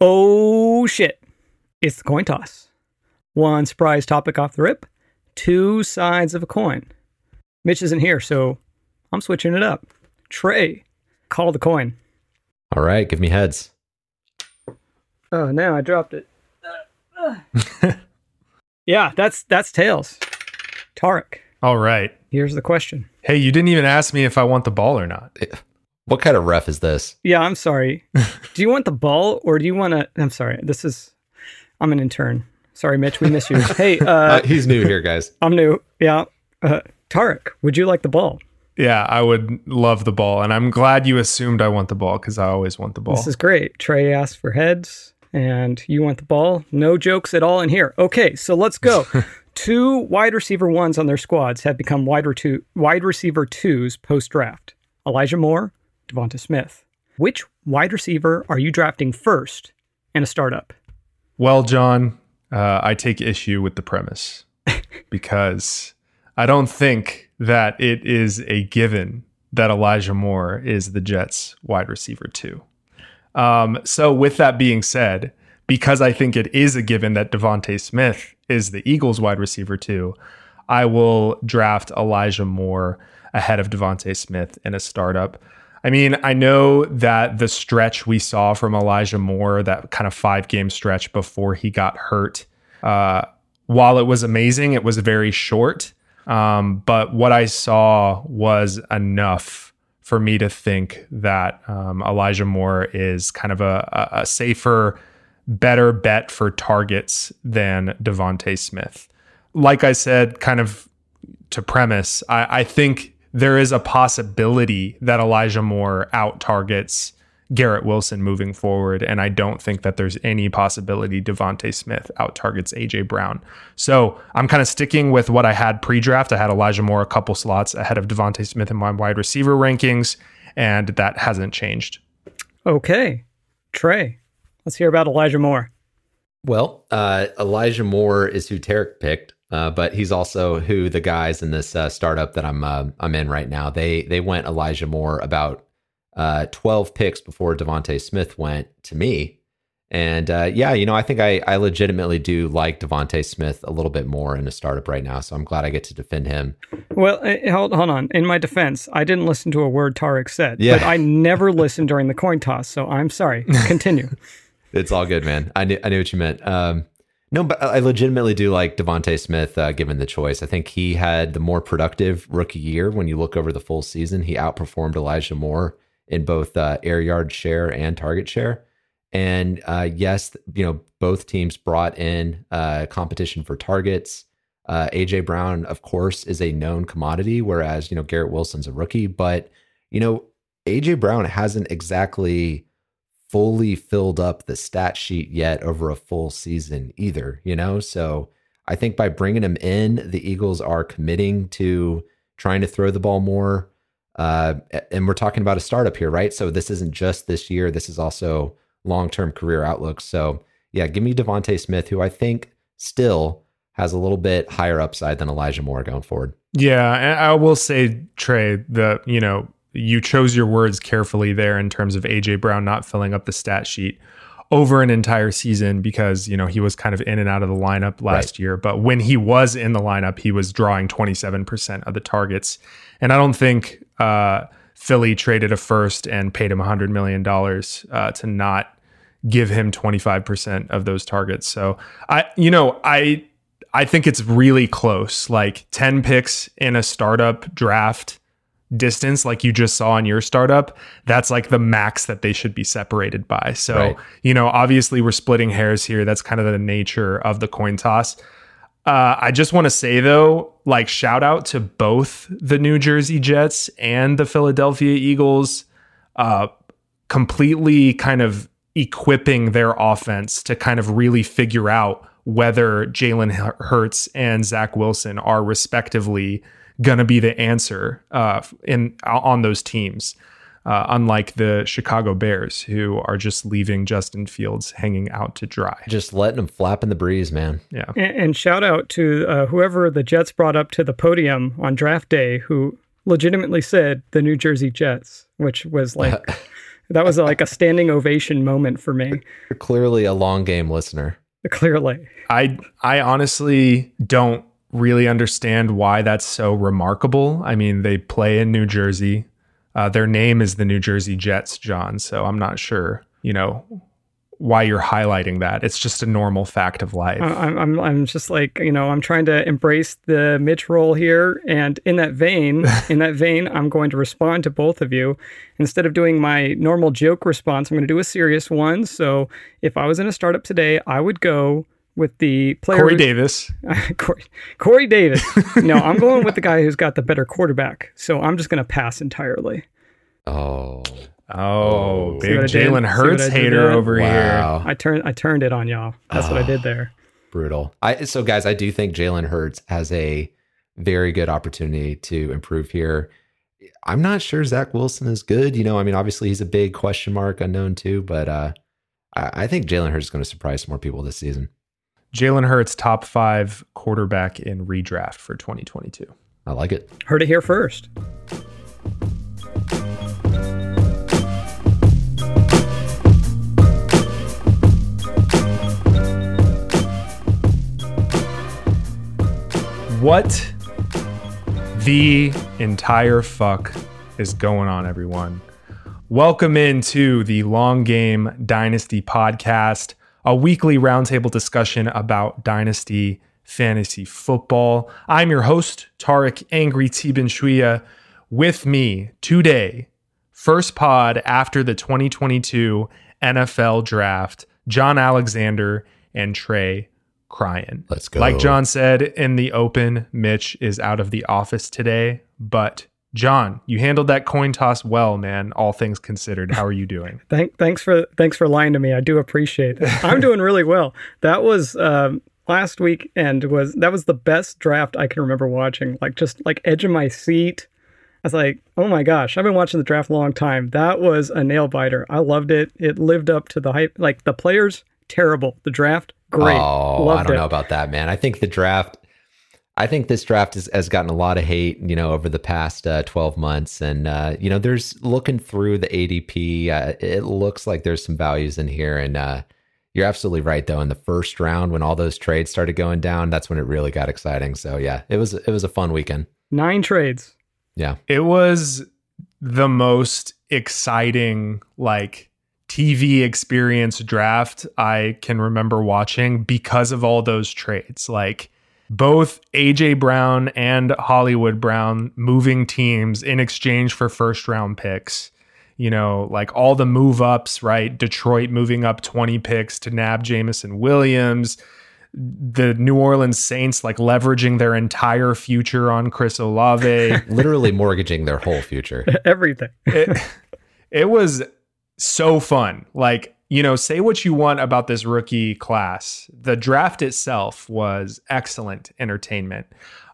Oh shit. It's the coin toss. One surprise topic off the rip, two sides of a coin. Mitch isn't here, so I'm switching it up. Trey, call the coin. All right, give me heads. Oh, now I dropped it. yeah, that's that's tails. Tarek, All right. here's the question. Hey, you didn't even ask me if I want the ball or not. What kind of ref is this? Yeah, I'm sorry. do you want the ball or do you want to? I'm sorry. This is. I'm an intern. Sorry, Mitch. We miss you. hey, uh, Uh, he's new here, guys. I'm new. Yeah. Uh, Tarek, would you like the ball? Yeah, I would love the ball. And I'm glad you assumed I want the ball because I always want the ball. This is great. Trey asked for heads, and you want the ball. No jokes at all in here. Okay, so let's go. two wide receiver ones on their squads have become wide, re- two, wide receiver twos post draft Elijah Moore, Devonta Smith. Which wide receiver are you drafting first in a startup? Well, John, uh, I take issue with the premise because I don't think that it is a given that Elijah Moore is the Jets wide receiver too. Um, so, with that being said, because I think it is a given that DeVonta Smith is the Eagles wide receiver too, I will draft Elijah Moore ahead of DeVonta Smith in a startup. I mean, I know that the stretch we saw from Elijah Moore, that kind of five game stretch before he got hurt, uh, while it was amazing, it was very short. Um, but what I saw was enough for me to think that um, Elijah Moore is kind of a, a, safer, better bet for targets than DeVonta Smith. Like I said, kind of to premise, I, I think there is a possibility that Elijah Moore out targets Garrett Wilson moving forward. And I don't think that there's any possibility DeVonta Smith out targets AJ Brown. So I'm kind of sticking with what I had pre draft. I had Elijah Moore a couple slots ahead of DeVonta Smith in my wide receiver rankings, and that hasn't changed. Okay, Trey, let's hear about Elijah Moore. Well, uh, Elijah Moore is who Tarek picked, uh, but he's also who the guys in this uh, startup that I'm uh, I'm in right now. They they went Elijah Moore about uh, 12 picks before DeVonta Smith went to me, and uh, yeah, you know I think I I legitimately do like DeVonta Smith a little bit more in a startup right now. So I'm glad I get to defend him. Well, uh, hold, hold on. In my defense, I didn't listen to a word Tarek said, Yeah. but I never listened during the coin toss, so I'm sorry. Continue. It's all good, man. I knew I knew what you meant. Um, no, but I legitimately do like DeVonta Smith uh, given the choice. I think he had the more productive rookie year. When you look over the full season, he outperformed Elijah Moore in both uh, air yard share and target share. And uh, yes, you know both teams brought in uh, competition for targets. Uh, AJ Brown, of course, is a known commodity, whereas you know Garrett Wilson's a rookie. But you know AJ Brown hasn't exactly fully filled up the stat sheet yet over a full season either, you know? So I think by bringing him in, the Eagles are committing to trying to throw the ball more. Uh, and we're talking about a startup here, right? So this isn't just this year, this is also long term career outlook. So yeah, give me DeVonta Smith, who I think still has a little bit higher upside than Elijah Moore going forward. Yeah, and I will say, Trey, the you know you chose your words carefully there in terms of AJ Brown not filling up the stat sheet over an entire season because you know he was kind of in and out of the lineup last Right. year. But when he was in the lineup, he was drawing twenty seven percent of the targets, and I don't think uh, Philly traded a first and paid him hundred million dollars uh, to not give him twenty five percent of those targets. So I, you know, I I think it's really close. Like 10 picks in a startup draft distance, like you just saw in your startup, that's like the max that they should be separated by. So, Right. you know, obviously we're splitting hairs here. That's kind of the nature of the coin toss. Uh, I just want to say though, like shout out to both the New Jersey Jets and the Philadelphia Eagles, uh, completely kind of equipping their offense to kind of really figure out whether Jalen Hurts and Zach Wilson are respectively going to be the answer uh, in on those teams. Uh, unlike the Chicago Bears, who are just leaving Justin Fields hanging out to dry. Just letting him flap in the breeze, man. Yeah. And, and shout out to uh, whoever the Jets brought up to the podium on draft day who legitimately said the New Jersey Jets, which was like That was like a standing ovation moment for me. You're clearly a long game listener. Clearly. I I honestly don't really understand why that's so remarkable. I mean, they play in New Jersey. Uh, their name is the New Jersey Jets, John. So I'm not sure, you know, why you're highlighting that. It's just a normal fact of life. I'm, I'm, I'm just like, you know, I'm trying to embrace the Mitch role here. And in that vein, in that vein, I'm going to respond to both of you. Instead of doing my normal joke response, I'm going to do a serious one. So if I was in a startup today, I would go with the player Corey Davis. Corey, Corey Davis. no, I'm going with the guy who's got the better quarterback. So I'm just going to pass entirely. Oh, Oh, See big what I did? Jalen Hurts what I did hater there? over here. I turned I turned it on y'all. That's what I did there. brutal. I so guys, I do think Jalen Hurts has a very good opportunity to improve here. I'm not sure Zach Wilson is good. You know, I mean, obviously he's a big question mark, unknown too, but uh, I, I think Jalen Hurts is going to surprise more people this season. Jalen Hurts, top five quarterback in redraft for 2022. I like it. Heard it here first. What the entire fuck is going on, everyone? Welcome into the Long Game Dynasty podcast, a weekly roundtable discussion about Dynasty fantasy football. I'm your host, Tarek Angry Tibin Shuya. With me today, first pod after the 2022 NFL draft, John Alexander and Trey Cryan. Let's go. Like John said in the open, Mitch is out of the office today. But John, you handled that coin toss well, man. All things considered, how are you doing? Thank, thanks for thanks for lying to me. I do appreciate it. I'm doing really well. That was um, last week, and was that was the best draft I can remember watching. Like just like edge of my seat. I was like, oh my gosh, I've been watching the draft a long time. That was a nail biter. I loved it. It lived up to the hype. Like the players, terrible. The draft, great. Oh, Loved I don't it. know about that, man. I think the draft. I think this draft has, has gotten a lot of hate, you know, over the past uh, 12 months. And, uh, you know, there's looking through the ADP, uh, it looks like there's some values in here. And uh, you're absolutely right, though. In the first round, when all those trades started going down, that's when it really got exciting. So, yeah, it was it was a fun weekend. Nine trades. Yeah. It was the most exciting, like, TV experience draft I can remember watching because of all those trades. Like, both AJ Brown and Hollywood Brown moving teams in exchange for first round picks. You know, like all the move ups, right? Detroit moving up 20 picks to nab Jameson Williams. The New Orleans Saints like leveraging their entire future on Chris Olave. Literally mortgaging their whole future. Everything. it, it was so fun. Like, you know, say what you want about this rookie class. The draft itself was excellent entertainment.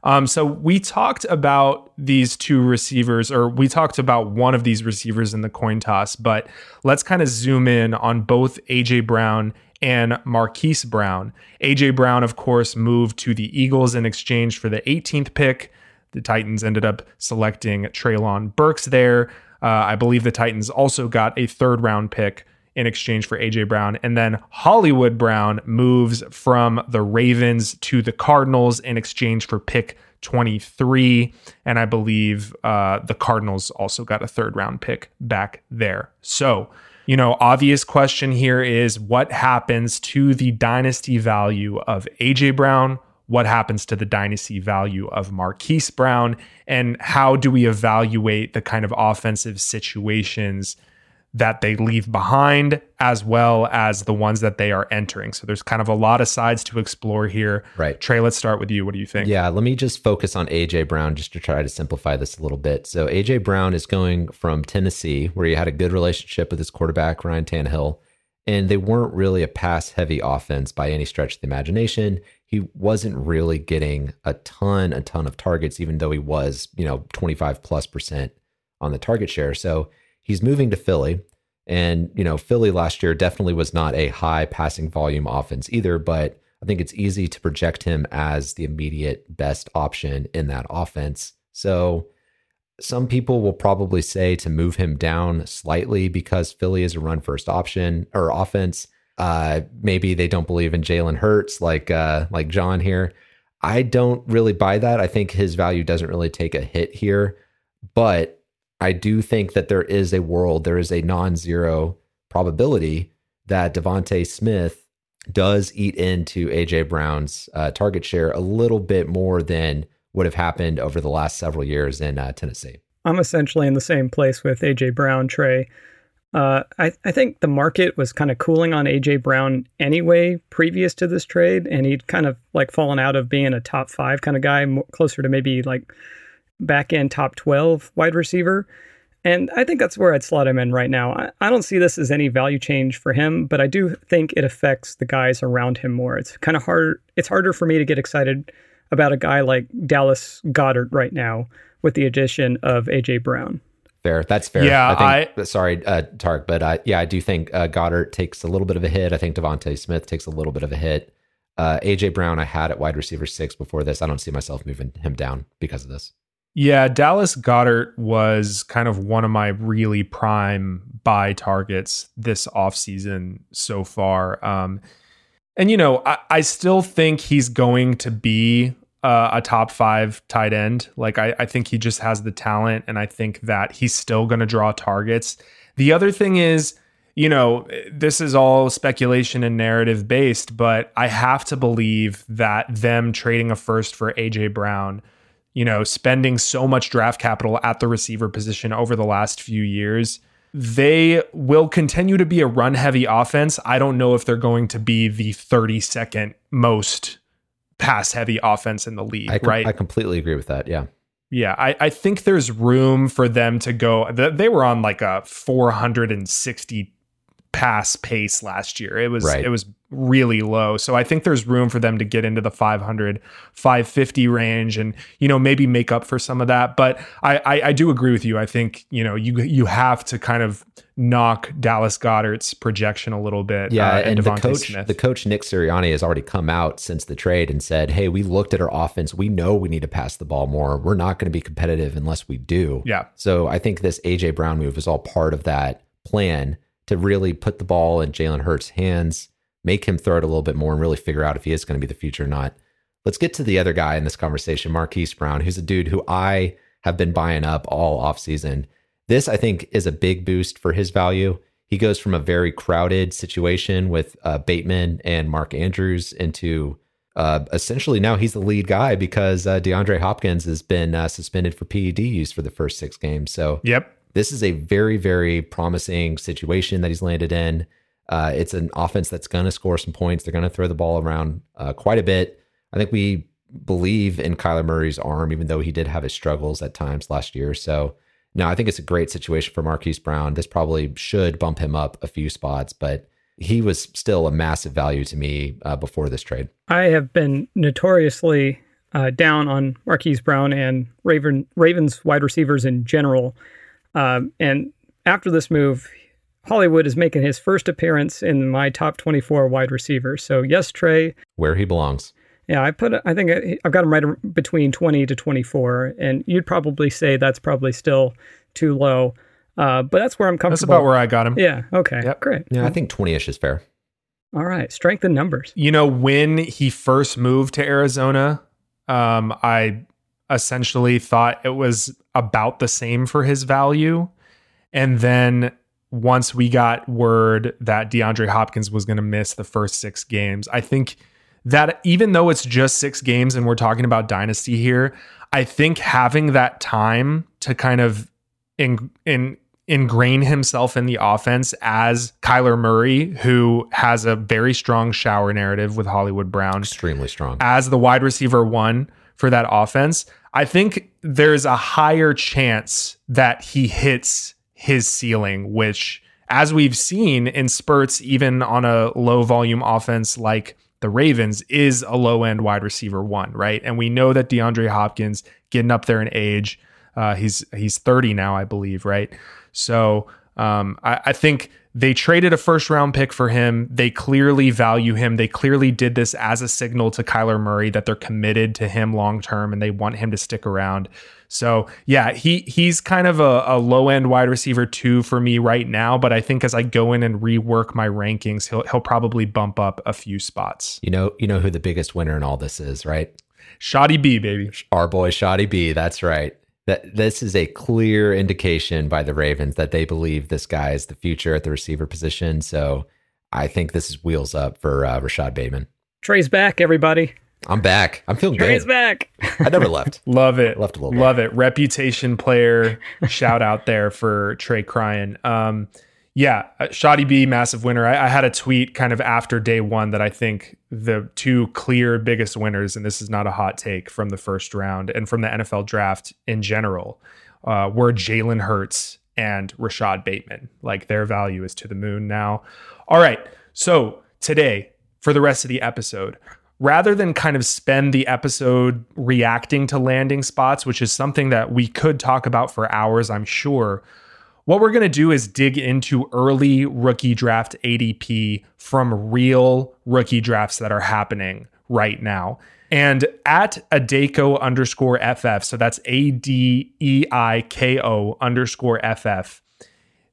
Um, so we talked about these two receivers, or we talked about one of these receivers in the coin toss, but let's kind of zoom in on both AJ Brown and Marquise Brown. AJ Brown, of course, moved to the Eagles in exchange for the 18th pick. The Titans ended up selecting Treylon Burks there. Uh, I believe the Titans also got a third round pick in exchange for AJ Brown. And then Hollywood Brown moves from the Ravens to the Cardinals in exchange for pick 23. And I believe uh, the Cardinals also got a third round pick back there. So, you know, obvious question here is what happens to the dynasty value of AJ Brown? What happens to the dynasty value of Marquise Brown? And how do we evaluate the kind of offensive situations that they leave behind, as well as the ones that they are entering? So there's kind of a lot of sides to explore here. Right. Trey, let's start with you. What do you think? Yeah, let me just focus on AJ Brown just to try to simplify this a little bit. So AJ Brown is going from Tennessee, where he had a good relationship with his quarterback Ryan Tannehill, and they weren't really a pass-heavy offense by any stretch of the imagination. He wasn't really getting a ton, a ton of targets, even though he was, you know, 25 plus percent on the target share. So he's moving to Philly. And, you know, Philly last year definitely was not a high passing volume offense either, but I think it's easy to project him as the immediate best option in that offense. So Some people will probably say to move him down slightly because Philly is a run first option or offense. Uh, maybe they don't believe in Jalen Hurts like uh, like John here. I don't really buy that. I think his value doesn't really take a hit here, but I do think that there is a world, there is a non-zero probability that DeVonta Smith does eat into AJ Brown's uh, target share a little bit more than would have happened over the last several years in uh, Tennessee. I'm essentially in the same place with AJ Brown, Trey. Uh, I, I think the market was kind of cooling on AJ Brown anyway, previous to this trade, and he'd kind of like fallen out of being a top five kind of guy, more, closer to maybe like back end top 12 wide receiver. And I think that's where I'd slot him in right now. I, I don't see this as any value change for him, but I do think it affects the guys around him more. It's kind of hard. It's harder for me to get excited about a guy like Dallas Goedert right now with the addition of AJ Brown. Fair. That's fair. Yeah. I think, I, sorry, uh, Tark, but I, yeah, I do think uh, Goedert takes a little bit of a hit. I think DeVonta Smith takes a little bit of a hit. Uh, AJ Brown, I had at wide receiver six before this. I don't see myself moving him down because of this. Yeah, Dallas Goedert was kind of one of my really prime buy targets this offseason so far. Um, and, you know, I, I, still think he's going to be uh, a top five tight end. Like, I, I think he just has the talent, and I think that he's still going to draw targets. The other thing is, you know, this is all speculation and narrative based, but I have to believe that them trading a first for AJ Brown – you know, spending so much draft capital at the receiver position over the last few years. They will continue to be a run heavy offense. I don't know if they're going to be the 32nd most pass heavy offense in the league, I com- right? I completely agree with that. Yeah. Yeah, I, I think there's room for them to go. They were on like a 460 pass pace last year. It was right. it was really low. So I think there's room for them to get into the 500, 550 range and, you know, maybe make up for some of that. But I, I, I do agree with you. I think, you know, you, you have to kind of knock Dallas Goedert's projection a little bit. Yeah. Uh, and, and the coach, Smith. the coach, Nick Sirianni has already come out since the trade and said, Hey, we looked at our offense. We know we need to pass the ball more. We're not going to be competitive unless we do. Yeah. So I think this AJ Brown move is all part of that plan to really put the ball in Jalen Hurts' hands make him throw it a little bit more and really figure out if he is going to be the future or not. Let's get to the other guy in this conversation, Marquise Brown, who's a dude who I have been buying up all offseason. This, I think, is a big boost for his value. He goes from a very crowded situation with uh, Bateman and Mark Andrews into uh, essentially now he's the lead guy because uh, DeAndre Hopkins has been uh, suspended for PED use for the first six games. So, yep, this is a very, very promising situation that he's landed in. Uh, it's an offense that's going to score some points. They're going to throw the ball around uh, quite a bit. I think we believe in Kyler Murray's arm, even though he did have his struggles at times last year. So, no, I think it's a great situation for Marquise Brown. This probably should bump him up a few spots, but he was still a massive value to me uh, before this trade. I have been notoriously uh, down on Marquise Brown and Raven Ravens wide receivers in general. Um, and after this move, Hollywood is making his first appearance in my top 24 wide receivers. So, yes, Trey. Where he belongs. Yeah, I put, I think I've got him right between 20 to 24. And you'd probably say that's probably still too low. Uh, but that's where I'm comfortable. That's about where I got him. Yeah. Okay. Yep. Great. Yeah, I think 20 ish is fair. All right. Strength in numbers. You know, when he first moved to Arizona, um, I essentially thought it was about the same for his value. And then once we got word that DeAndre Hopkins was going to miss the first six games, I think that even though it's just six games and we're talking about dynasty here, I think having that time to kind of in, in ingrain himself in the offense as Kyler Murray, who has a very strong shower narrative with Hollywood Brown, extremely strong as the wide receiver one for that offense. I think there's a higher chance that he hits his ceiling, which, as we've seen in spurts, even on a low volume offense like the Ravens, is a low end wide receiver one, right? And we know that DeAndre Hopkins getting up there in age. Uh, he's he's 30 now, I believe, right? So Um, I, I think they traded a first round pick for him. They clearly value him. They clearly did this as a signal to Kyler Murray that they're committed to him long term and they want him to stick around. So yeah, he he's kind of a, a low end wide receiver two for me right now. But I think as I go in and rework my rankings, he'll he'll probably bump up a few spots. You know, you know who the biggest winner in all this is, right? Shoddy B, baby. Our boy Shoddy B. That's right that this is a clear indication by the Ravens that they believe this guy is the future at the receiver position. So I think this is wheels up for uh, Rashod Bateman. Trey's back, everybody. I'm back. I'm feeling great. Trey's good. back. I never left. Love it. Left a little. Love it. Reputation player. shout out there for Trey Cryan. Um, yeah, uh, Shoddy B, massive winner. I, I, had a tweet kind of after day one that I think the two clear biggest winners, and this is not a hot take from the first round and from the NFL draft in general, uh, were Jalen Hurts and Rashod Bateman. Like their value is to the moon now. All right. So today, for the rest of the episode, rather than kind of spend the episode reacting to landing spots, which is something that we could talk about for hours, I'm sure what we're going to do is dig into early rookie draft ADP from real rookie drafts that are happening right now. And at Adeiko underscore FF, so that's A D E I K O underscore FF,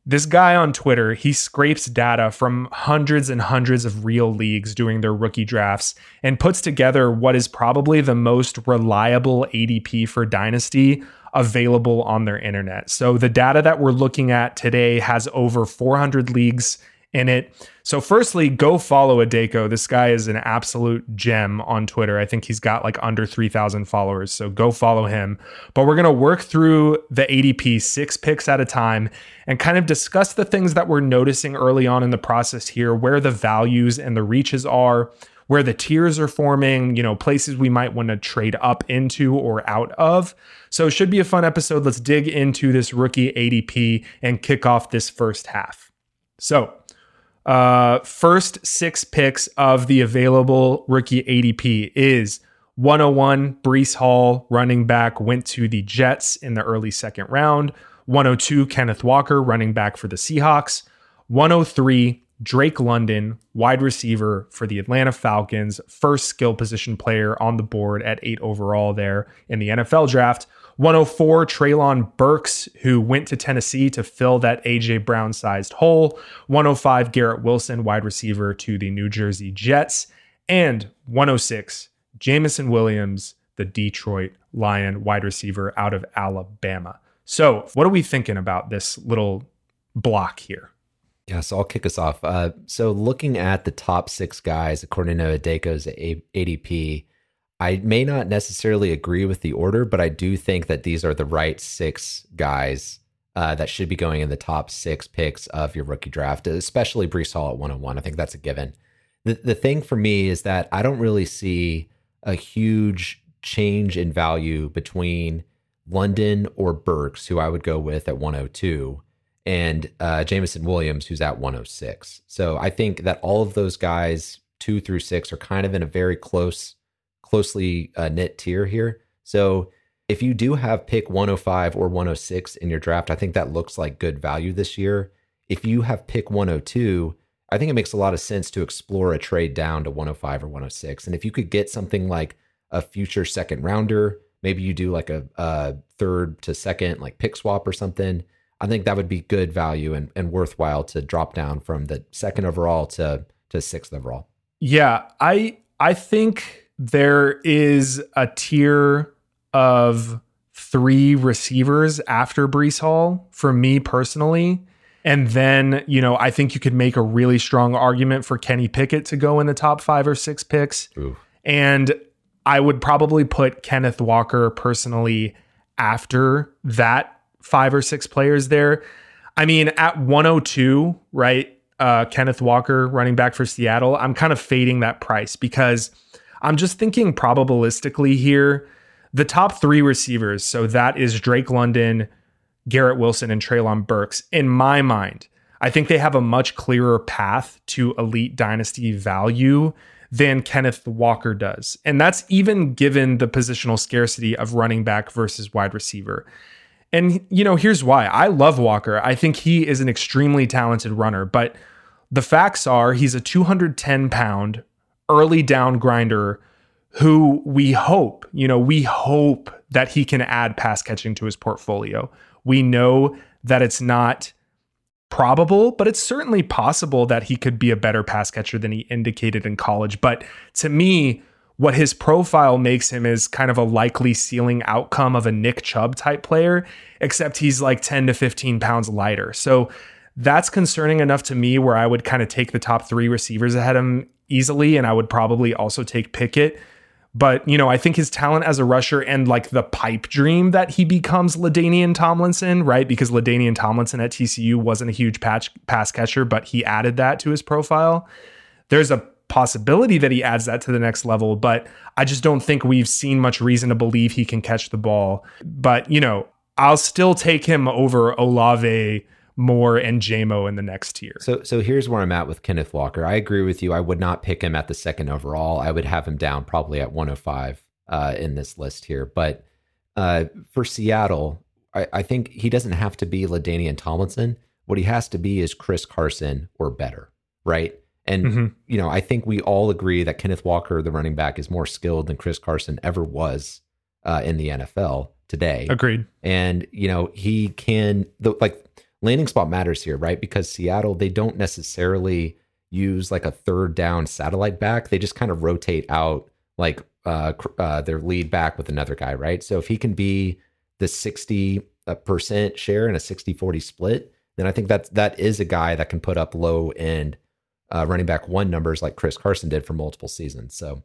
this guy on Twitter, he scrapes data from hundreds and hundreds of real leagues doing their rookie drafts and puts together what is probably the most reliable ADP for Dynasty available on their internet. So the data that we're looking at today has over 400 leagues in it. So, firstly, go follow Adeiko. This guy is an absolute gem on Twitter. I think he's got like under 3,000 followers. So, go follow him. But we're going to work through the ADP six picks at a time and kind of discuss the things that we're noticing early on in the process here, where the values and the reaches are, where the tiers are forming, you know, places we might want to trade up into or out of. So it should be a fun episode. Let's dig into this rookie ADP and kick off this first half. So, uh, first six picks of the available rookie ADP is 101 Breece Hall, running back, went to the Jets in the early second round. 102 Kenneth Walker, running back for the Seahawks. 103 Drake London, wide receiver for the Atlanta Falcons, first skill position player on the board at eight overall there in the NFL draft. 104, Treylon Burks, who went to Tennessee to fill that AJ Brown sized hole. 105, Garrett Wilson, wide receiver to the New Jersey Jets. And 106, Jameson Williams, the Detroit Lion wide receiver out of Alabama. So, what are we thinking about this little block here? Yeah, so I'll kick us off. Uh, so, looking at the top six guys, according to Adeiko's ADP, I may not necessarily agree with the order, but I do think that these are the right six guys uh, that should be going in the top six picks of your rookie draft, especially Breece Hall at 101. I think that's a given. The, the thing for me is that I don't really see a huge change in value between London or Burks, who I would go with at 102, and uh, Jameson Williams, who's at 106. So I think that all of those guys, two through six, are kind of in a very close closely uh, knit tier here. So if you do have pick 105 or 106 in your draft, I think that looks like good value this year. If you have pick 102, I think it makes a lot of sense to explore a trade down to 105 or 106. And if you could get something like a future second rounder, maybe you do like a, a third to second, like pick swap or something. I think that would be good value and, and worthwhile to drop down from the second overall to to sixth overall. Yeah, I I think there is a tier of three receivers after Breece Hall for me personally. And then, you know, I think you could make a really strong argument for Kenny Pickett to go in the top five or six picks. Ooh. And I would probably put Kenneth Walker personally after that five or six players there. I mean, at 102, right? Uh, Kenneth Walker, running back for Seattle, I'm kind of fading that price because I'm just thinking probabilistically here. The top three receivers, so that is Drake London, Garrett Wilson, and Treylon Burks. In my mind, I think they have a much clearer path to elite dynasty value than Kenneth Walker does. And that's even given the positional scarcity of running back versus wide receiver. And, you know, here's why I love Walker. I think he is an extremely talented runner, but the facts are he's a 210 pound early down grinder who we hope, you know, we hope that he can add pass catching to his portfolio. We know that it's not probable, but it's certainly possible that he could be a better pass catcher than he indicated in college. But to me, what his profile makes him is kind of a likely ceiling outcome of a Nick Chubb type player, except he's like 10 to 15 pounds lighter. So that's concerning enough to me where I would kind of take the top three receivers ahead of him easily. And I would probably also take Pickett. But, you know, I think his talent as a rusher and like the pipe dream that he becomes LaDainian Tomlinson, right? Because LaDainian Tomlinson at TCU wasn't a huge patch, pass catcher, but he added that to his profile. There's a possibility that he adds that to the next level, but I just don't think we've seen much reason to believe he can catch the ball. But, you know, I'll still take him over Olave, Moore, and JMO in the next tier. So so here's where I'm at with Kenneth Walker. I agree with you. I would not pick him at the second overall. I would have him down probably at 105 uh, in this list here. But uh, for Seattle, I, I, think he doesn't have to be LaDainian Tomlinson. What he has to be is Chris Carson or better, right? And, mm-hmm. you know, I think we all agree that Kenneth Walker, the running back, is more skilled than Chris Carson ever was uh, in the NFL today. Agreed. And, you know, he can, the, like, landing spot matters here, right? Because Seattle, they don't necessarily use like a third down satellite back. They just kind of rotate out like uh, uh, their lead back with another guy, right? So if he can be the 60% uh, share in a 60 40 split, then I think that that is a guy that can put up low end uh, running back one numbers like Chris Carson did for multiple seasons. So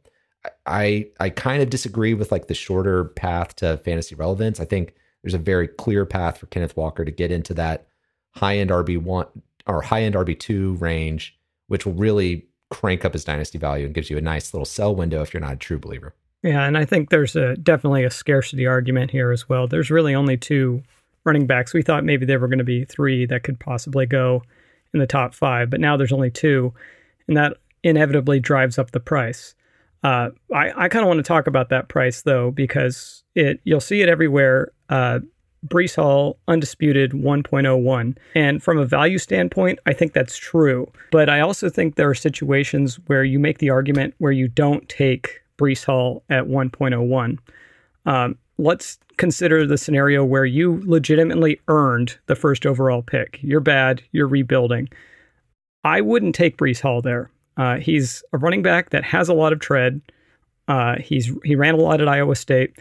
I I kind of disagree with like the shorter path to fantasy relevance. I think there's a very clear path for Kenneth Walker to get into that high end RB one or high end RB two range, which will really crank up his dynasty value and gives you a nice little sell window if you're not a true believer. Yeah, and I think there's a definitely a scarcity argument here as well. There's really only two running backs. We thought maybe there were going to be three that could possibly go in the top five, but now there's only two, and that inevitably drives up the price. Uh, I, I kind of want to talk about that price though, because it you'll see it everywhere. Uh, Breece Hall, undisputed 1.01. And from a value standpoint, I think that's true. But I also think there are situations where you make the argument where you don't take Breece Hall at 1.01. Um, let's consider the scenario where you legitimately earned the first overall pick. You're bad, you're rebuilding. I wouldn't take Breece Hall there. Uh, he's a running back that has a lot of tread. Uh, he's he ran a lot at Iowa State,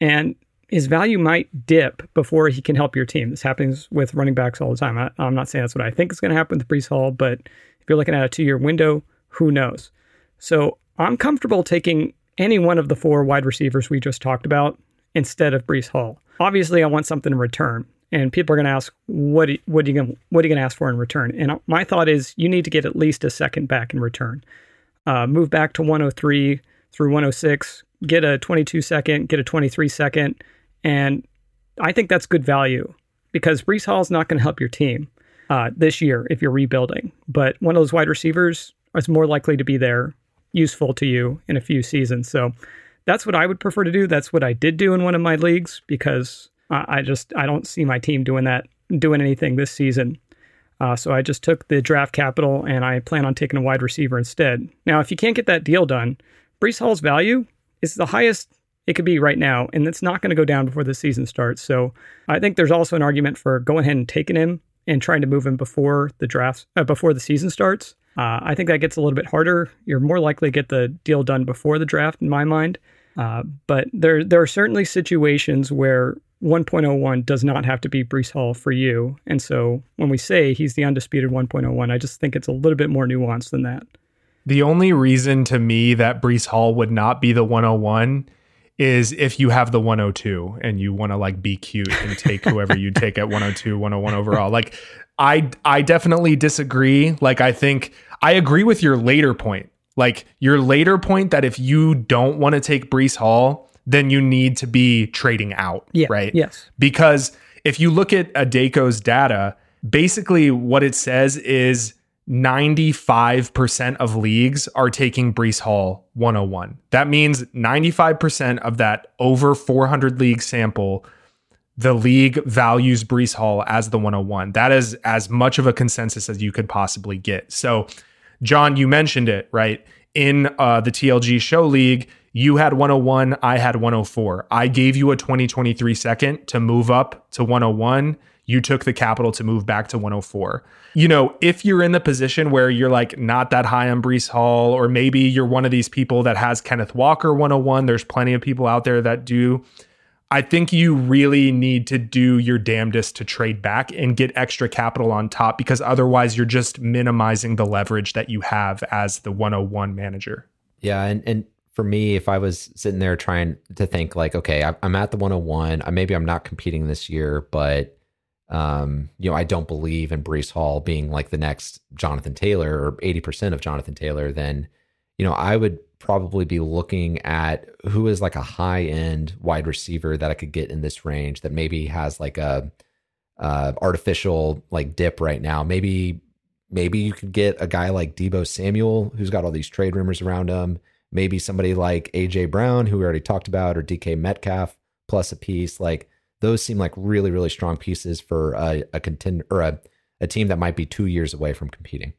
and his value might dip before he can help your team. This happens with running backs all the time. I, am not saying that's what I think is going to happen with Breece Hall, but if you're looking at a two-year window, who knows? So I'm comfortable taking any one of the four wide receivers we just talked about instead of Breece Hall. Obviously, I want something in return. And people are going to ask, what, what are you going what are you going to ask for in return? And my thought is, you need to get at least a second back in return. Uh, move back to 103 through 106, get a 22 second, get a 23 second, and I think that's good value because Breece Hall is not going to help your team uh, this year if you're rebuilding. But one of those wide receivers is more likely to be there, useful to you in a few seasons. So that's what I would prefer to do. That's what I did do in one of my leagues because I just I don't see my team doing that, doing anything this season. Uh, so I just took the draft capital and I plan on taking a wide receiver instead. Now, if you can't get that deal done, Breece Hall's value is the highest it could be right now, and it's not going to go down before the season starts. So I think there's also an argument for going ahead and taking him and trying to move him before the draft, uh, before the season starts. Uh, I think that gets a little bit harder. You're more likely to get the deal done before the draft, in my mind. Uh, but there there are certainly situations where 1.01 does not have to be Breece Hall for you. And so when we say he's the undisputed 1.01, I just think it's a little bit more nuanced than that. The only reason to me that Breece Hall would not be the 101 is if you have the 102 and you want to like be cute and take whoever you take at 102, 101 overall. Like I I definitely disagree. Like I think I agree with your later point like your later point that if you don't want to take Breece Hall, then you need to be trading out. Yeah, right. Yes. Because if you look at Adeiko's data, basically what it says is 95% of leagues are taking Breece Hall 101. That means 95% of that over 400 league sample, the league values Breece Hall as the 101. That is as much of a consensus as you could possibly get. So, John, you mentioned it, right? In uh, the TLG show league, you had 101, I had 104. I gave you a 2023 second to move up to 101 you took the capital to move back to 104. You know, if you're in the position where you're like not that high on Breece Hall, or maybe you're one of these people that has Kenneth Walker 101, there's plenty of people out there that do. I think you really need to do your damnedest to trade back and get extra capital on top because otherwise you're just minimizing the leverage that you have as the 101 manager. Yeah. And, and for me, if I was sitting there trying to think like, okay, I'm at the 101, maybe I'm not competing this year, but um, you know, I don't believe in Breece Hall being like the next Jonathan Taylor or 80% of Jonathan Taylor, then, you know, I would probably be looking at who is like a high end wide receiver that I could get in this range that maybe has like a uh, artificial like dip right now. Maybe, maybe you could get a guy like Deebo Samuel who's got all these trade rumors around him. Maybe somebody like AJ Brown who we already talked about or DK Metcalf plus a piece. Like, those seem like really, really strong pieces for a, a contender or a, a team that might be two years away from competing.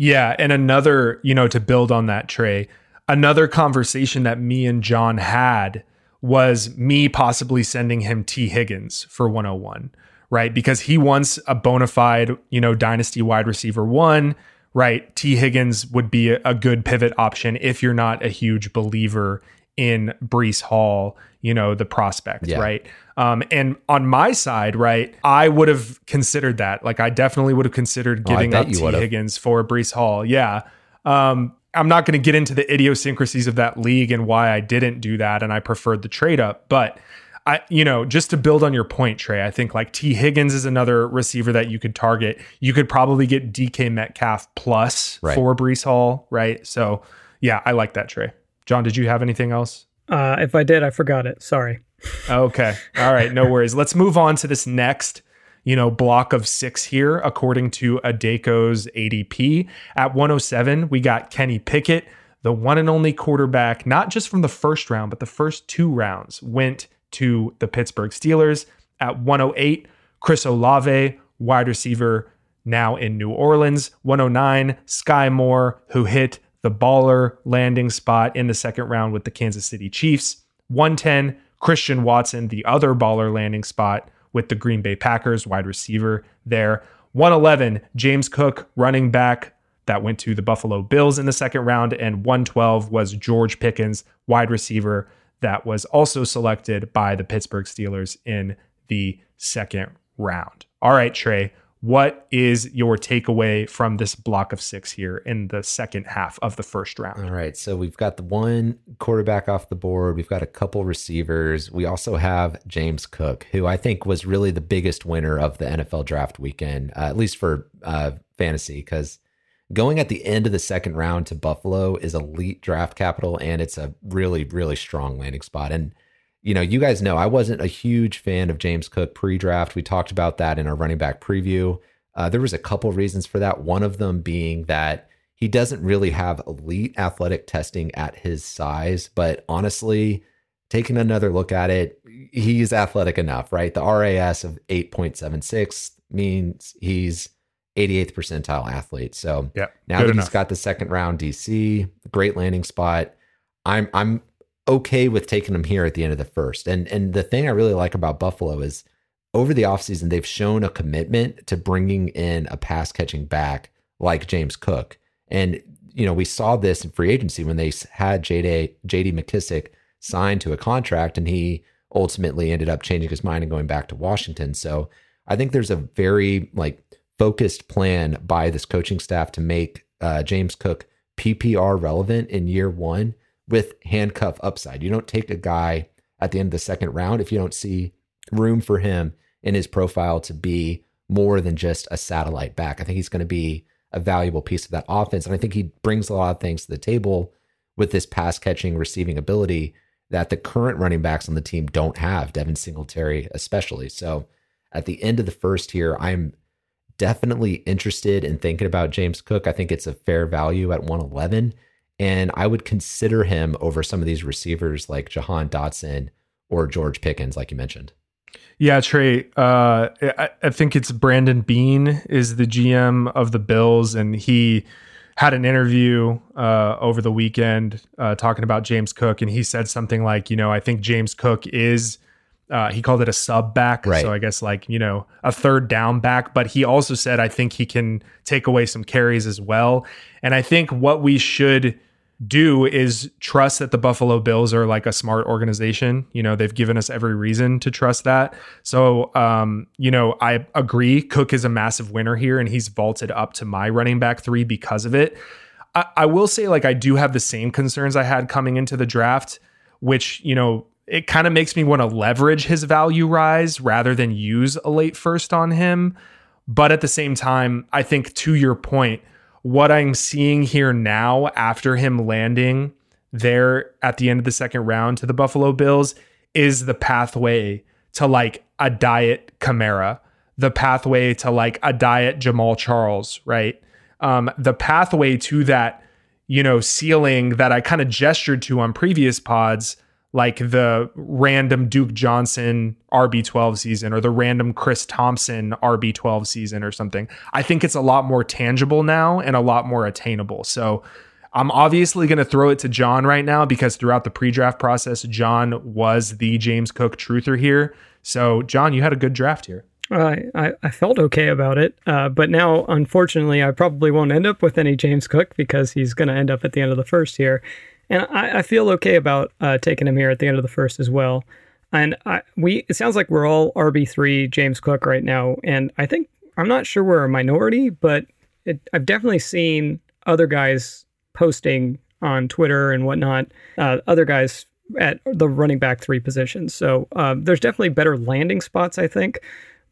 Yeah. And another, you know, to build on that, Trey, another conversation that me and John had was me possibly sending him Tee Higgins for 101, right? Because he wants a bona fide, you know, dynasty wide receiver one, right? Tee Higgins would be a, good pivot option if you're not a huge believer in Breece Hall, you know, the prospect, yeah. right? Um, and on my side, right, I would have considered that. Like, I definitely would have considered oh, giving oh, up Tee Higgins for Breece Hall. Yeah. Um, I'm not going to get into the idiosyncrasies of that league and why I didn't do that, and I preferred the trade up. But I, you know, just to build on your point, Trey, I think like Tee Higgins is another receiver that you could target. You could probably get DK Metcalf plus right. for Breece Hall, right? So, yeah, I like that, Trey. John, did you have anything else? Uh, if I did, I forgot it. Sorry. okay. All right. No worries. Let's move on to this next, you know, block of six here, according to Adeiko's ADP. At 107, we got Kenny Pickett, the one and only quarterback, not just from the first round, but the first two rounds went to the Pittsburgh Steelers. At 108, Chris Olave, wide receiver, now in New Orleans. 109, Skyy Moore, who hit the baller landing spot in the second round with the Kansas City Chiefs. 110, Christian Watson, the other baller landing spot with the Green Bay Packers, wide receiver there. 111, James Cook, running back that went to the Buffalo Bills in the second round. And 112 was George Pickens, wide receiver that was also selected by the Pittsburgh Steelers in the second round. All right, Trey, what is your takeaway from this block of six here in the second half of the first round? All right. So we've got the one quarterback off the board. We've got a couple receivers. We also have James Cook, who I think was really the biggest winner of the NFL draft weekend, uh, at least for uh, fantasy, because going at the end of the second round to Buffalo is elite draft capital and it's a really, really strong landing spot. And you know, you guys know I wasn't a huge fan of James Cook pre-draft. We talked about that in our running back preview. Uh, there was a couple reasons for that. One of them being that he doesn't really have elite athletic testing at his size, but honestly, taking another look at it, he's athletic enough, right? The RAS of 8.76 means he's 88th percentile athlete. So yeah, now that enough. he's got the second round DC, great landing spot. I'm I'm okay with taking him here at the end of the first. And and the thing I really like about Buffalo is over the offseason, they've shown a commitment to bringing in a pass catching back like James Cook. And, you know, we saw this in free agency when they had JD, JD McKissic signed to a contract and he ultimately ended up changing his mind and going back to Washington. So I think there's a very like focused plan by this coaching staff to make uh, James Cook PPR relevant in year one with handcuff upside. You don't take a guy at the end of the second round if you don't see room for him in his profile to be more than just a satellite back. I think he's going to be a valuable piece of that offense. And I think he brings a lot of things to the table with this pass catching, receiving ability that the current running backs on the team don't have, Devin Singletary especially. So at the end of the first here, I'm definitely interested in thinking about James Cook. I think it's a fair value at 111. And I would consider him over some of these receivers like Jahan Dotson or George Pickens, like you mentioned. Yeah, Trey. Uh, I, I think it's Brandon Beane is the GM of the Bills, and he had an interview uh, over the weekend uh, talking about James Cook, and he said something like, you know, I think James Cook is. Uh, he called it a sub back, Right. so I guess like you know a third down back. But he also said I think he can take away some carries as well. And I think what we should do is trust that the Buffalo Bills are like a smart organization. You know, they've given us every reason to trust that. So, um, you know, I agree. Cook is a massive winner here, and he's vaulted up to my running back three because of it. I, I will say, like, I do have the same concerns I had coming into the draft, which, you know, it kind of makes me want to leverage his value rise rather than use a late first on him. But at the same time, I think to your point, what I'm seeing here now after him landing there at the end of the second round to the Buffalo Bills is the pathway to like a diet Kamara, the pathway to like a diet Jamaal Charles, right? Um, the pathway to that, you know, ceiling that I kind of gestured to on previous pods, like the random Duke Johnson RB12 season or the random Chris Thompson RB12 season or something. I think it's a lot more tangible now and a lot more attainable. So I'm obviously going to throw it to John right now because throughout the pre draft process, John was the James Cook truther here. So, John, you had a good draft here. I, I, felt okay about it, uh, but now, unfortunately, I probably won't end up with any James Cook because he's going to end up at the end of the first here. And I, I feel okay about uh, taking him here at the end of the first as well. And I, we it sounds like we're all RB three James Cook right now, and I think I'm not sure we're a minority, but it, I've definitely seen other guys posting on Twitter and whatnot, uh, other guys at the running back three positions. So um, there's definitely better landing spots, I think.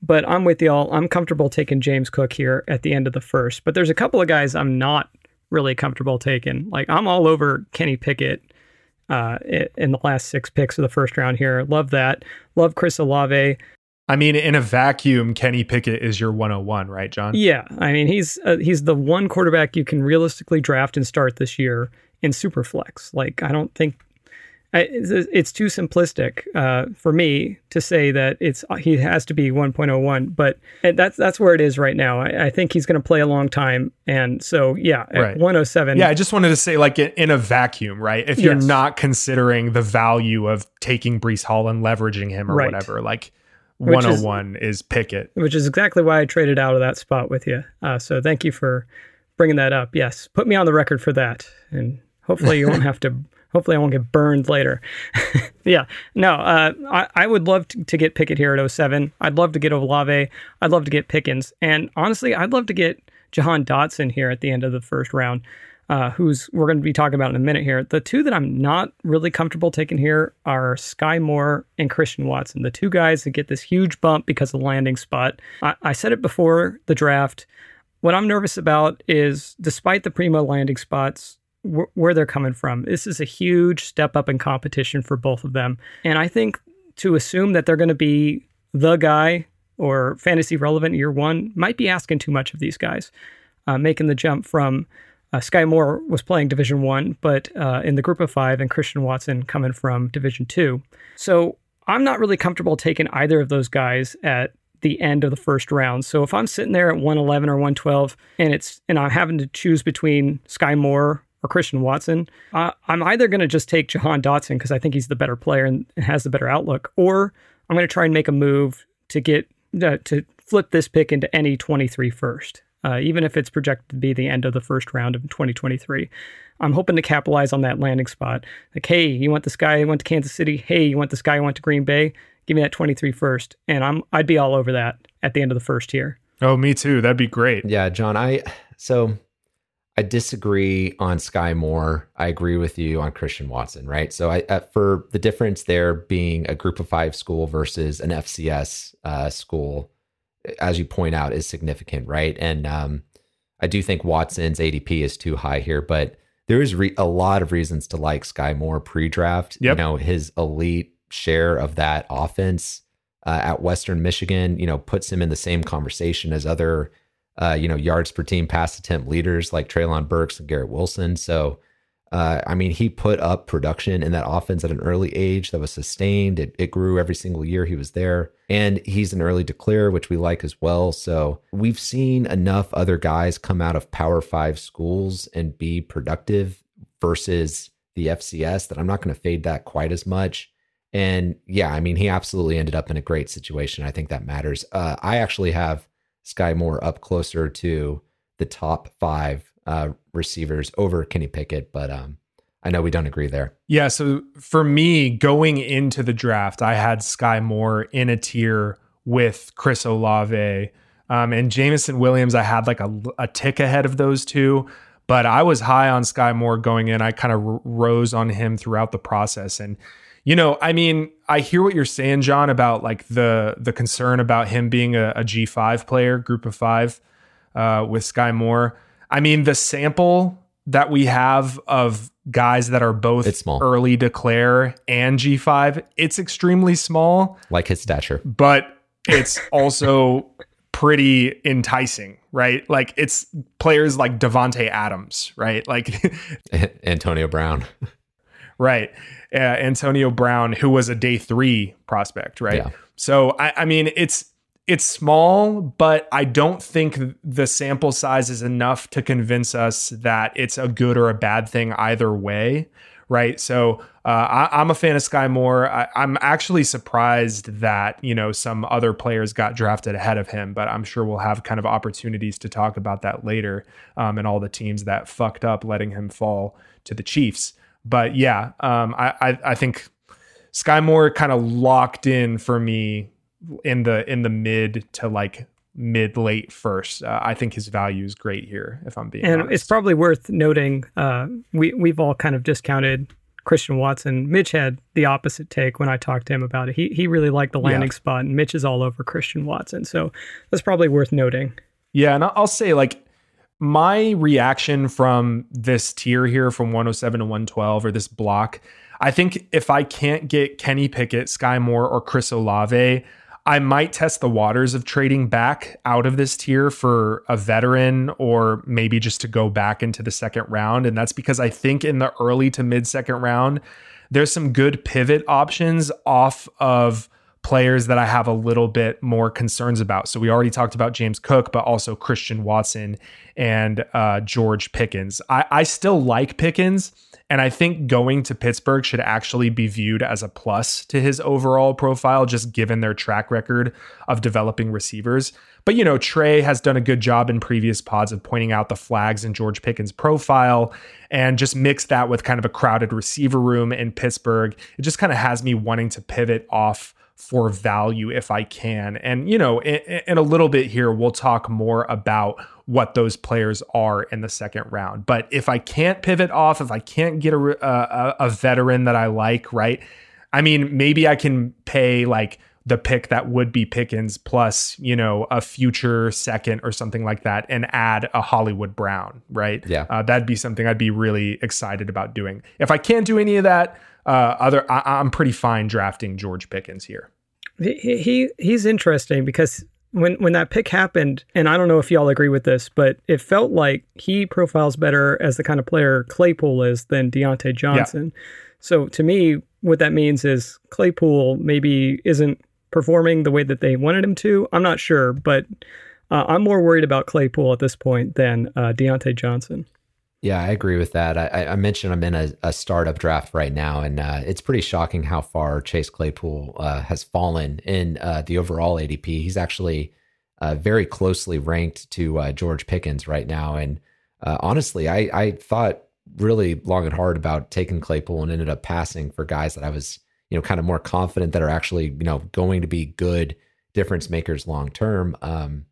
But I'm with y'all. I'm comfortable taking James Cook here at the end of the first. But there's a couple of guys I'm not really comfortable taking. Like I'm all over Kenny Pickett uh, in the last six picks of the first round here. Love that. Love Chris Olave. I mean, in a vacuum, Kenny Pickett is your 101, right, John? Yeah, I mean he's uh, he's the one quarterback you can realistically draft and start this year in Superflex. Like I don't think I, it's, it's too simplistic uh, for me to say that it's he has to be 1.01, but that's that's where it is right now. I, I think he's going to play a long time, and so yeah, at Right. 107. Yeah, I just wanted to say, like, in, a vacuum, right? If you're Yes. not considering the value of taking Breece Hall and leveraging him or Right. whatever, like, Which is- 101 is, Pickett. which is exactly why I traded out of that spot with you. Uh, so thank you for bringing that up. Yes, put me on the record for that, and hopefully you won't have to. Hopefully I won't get burned later. yeah, no, uh, I, I would love to, to get Pickett here at 07. I'd love to get Olave. I'd love to get Pickens, and honestly, I'd love to get Jahan Dotson here at the end of the first round. Uh, who's we're going to be talking about in a minute here. The two that I'm not really comfortable taking here are Skyy Moore and Christian Watson, the two guys that get this huge bump because of the landing spot. I, I said it before the draft. What I'm nervous about is, despite the primo landing spots, wh- where they're coming from. This is a huge step up in competition for both of them, and I think to assume that they're going to be the guy or fantasy relevant year one might be asking too much of these guys. Uh, making the jump from uh, Skyy Moore was playing Division One, but uh, in the group of five, and Christian Watson coming from Division Two. So I'm not really comfortable taking either of those guys at the end of the first round. So if I'm sitting there at 111 or 112, and it's and I'm having to choose between Skyy Moore or Christian Watson, uh, I'm either going to just take Jahan Dotson because I think he's the better player and has the better outlook, or I'm going to try and make a move to get uh, to flip this pick into any 23 first uh, even if it's projected to be the end of the first round of 2023. I'm hoping to capitalize on that landing spot. Like, hey, you want this guy who went to Kansas City? Hey, you want this guy who went to Green Bay? Give me that 23 first, and I'm I'd be all over that at the end of the first here. Oh, me too. That'd be great. Yeah, John, I so I disagree on Skyy Moore. I agree with you on Christian Watson, right? So I uh, for the difference there being a group of 5 school versus an FCS uh, school as you point out is significant, right? And um I do think Watson's ADP is too high here, but there is re- a lot of reasons to like Skyy Moore pre-draft. You know, his elite share of that offense uh, at Western Michigan, you know, puts him in the same conversation as other, uh, you know, yards per team pass attempt leaders like Treylon Burks and Garrett Wilson. So Uh, I mean, he put up production in that offense at an early age that was sustained. It, it grew every single year he was there. And he's an early declare, which we like as well. So we've seen enough other guys come out of Power Five schools and be productive versus the FCS that I'm not going to fade that quite as much. And yeah, I mean, he absolutely ended up in a great situation. I think that matters. Uh, I actually have Skyy Moore up closer to the top five uh, receivers over Kenny Pickett, but um, I know we don't agree there. Yeah. So for me, going into the draft, I had Skyy Moore in a tier with Chris Olave. Um, and Jameson Williams, I had like a, a tick ahead of those two, but I was high on Skyy Moore going in. I kind of r- rose on him throughout the process. And, you know, I mean, I hear what you're saying, John, about like the the concern about him being a a G5 player, group of five, uh, with Skyy Moore. I mean, the sample that we have of guys that are both It's small. early declare and G5, it's extremely small, Like his stature. but it's also pretty enticing, right? Like it's players like Davante Adams, right? Like Antonio Brown. Right. Uh, Antonio Brown, who was a day three prospect, right? Yeah. So I, I mean, it's it's small, but I don't think the sample size is enough to convince us that it's a good or a bad thing either way, right? So uh, I, I'm a fan of Skyy Moore. I, I'm actually surprised that you know some other players got drafted ahead of him, but I'm sure we'll have kind of opportunities to talk about that later um, and all the teams that fucked up letting him fall to the Chiefs. But yeah, um, I, I I think Skyy Moore kind of locked in for me in the in the mid to like mid late first. Uh, I think his value is great here. If I'm being And honest. it's probably worth noting uh, we we've all kind of discounted Christian Watson. Mitch had the opposite take when I talked to him about it. He he really liked the landing Yeah. spot, and Mitch is all over Christian Watson. So that's probably worth noting. Yeah, and I'll I'll say like my reaction from this tier here from 107 to 112 or this block, I think if I can't get Kenny Pickett, Skyy Moore, or Chris Olave, I might test the waters of trading back out of this tier for a veteran or maybe just to go back into the second round. And that's because I think in the early to mid second round, there's some good pivot options off of players that I have a little bit more concerns about. So we already talked about James Cook, but also Christian Watson and uh, George Pickens. I, I still like Pickens. And I think going to Pittsburgh should actually be viewed as a plus to his overall profile, just given their track record of developing receivers. But, you know, Trey has done a good job in previous pods of pointing out the flags in George Pickens' profile and just mix that with kind of a crowded receiver room in Pittsburgh. It just kind of has me wanting to pivot off for value if I can. And, you know, in, in, a little bit here, we'll talk more about what those players are in the second round. But if I can't pivot off, if I can't get a, a, a veteran that I like, right? I mean, maybe I can pay like the pick that would be Pickens plus, you know, a future second or something like that and add a Hollywood Brown, right? Yeah. Uh, that'd be something I'd be really excited about doing. If I can't do any of that, uh, other I, I'm pretty fine drafting George Pickens here. He, he he's interesting because when when that pick happened, and I don't know if y'all agree with this, but it felt like he profiles better as the kind of player Claypool is than Diontae Johnson. Yeah. So to me, what that means is Claypool maybe isn't performing the way that they wanted him to. I'm not sure, but uh, I'm more worried about Claypool at this point than uh, Diontae Johnson. Yeah, I agree with that. I, I mentioned I'm in a, a, startup draft right now, and uh, it's pretty shocking how far Chase Claypool uh, has fallen in uh, the overall ADP. He's actually uh, very closely ranked to uh, George Pickens right now. And uh, honestly, I, I thought really long and hard about taking Claypool and ended up passing for guys that I was, you know, kind of more confident that are actually, you know, going to be good difference makers long term. Um,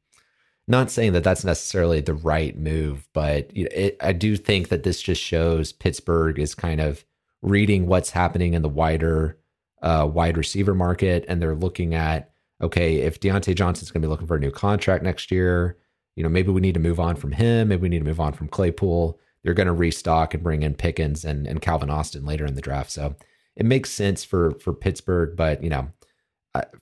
not saying that that's necessarily the right move, but it, I do think that this just shows Pittsburgh is kind of reading what's happening in the wider uh, wide receiver market, and they're looking at okay, if Diontae Johnson's going to be looking for a new contract next year, you know, maybe we need to move on from him. Maybe we need to move on from Claypool. They're going to restock and bring in Pickens and, and Calvin Austin later in the draft. So it makes sense for for Pittsburgh, but you know,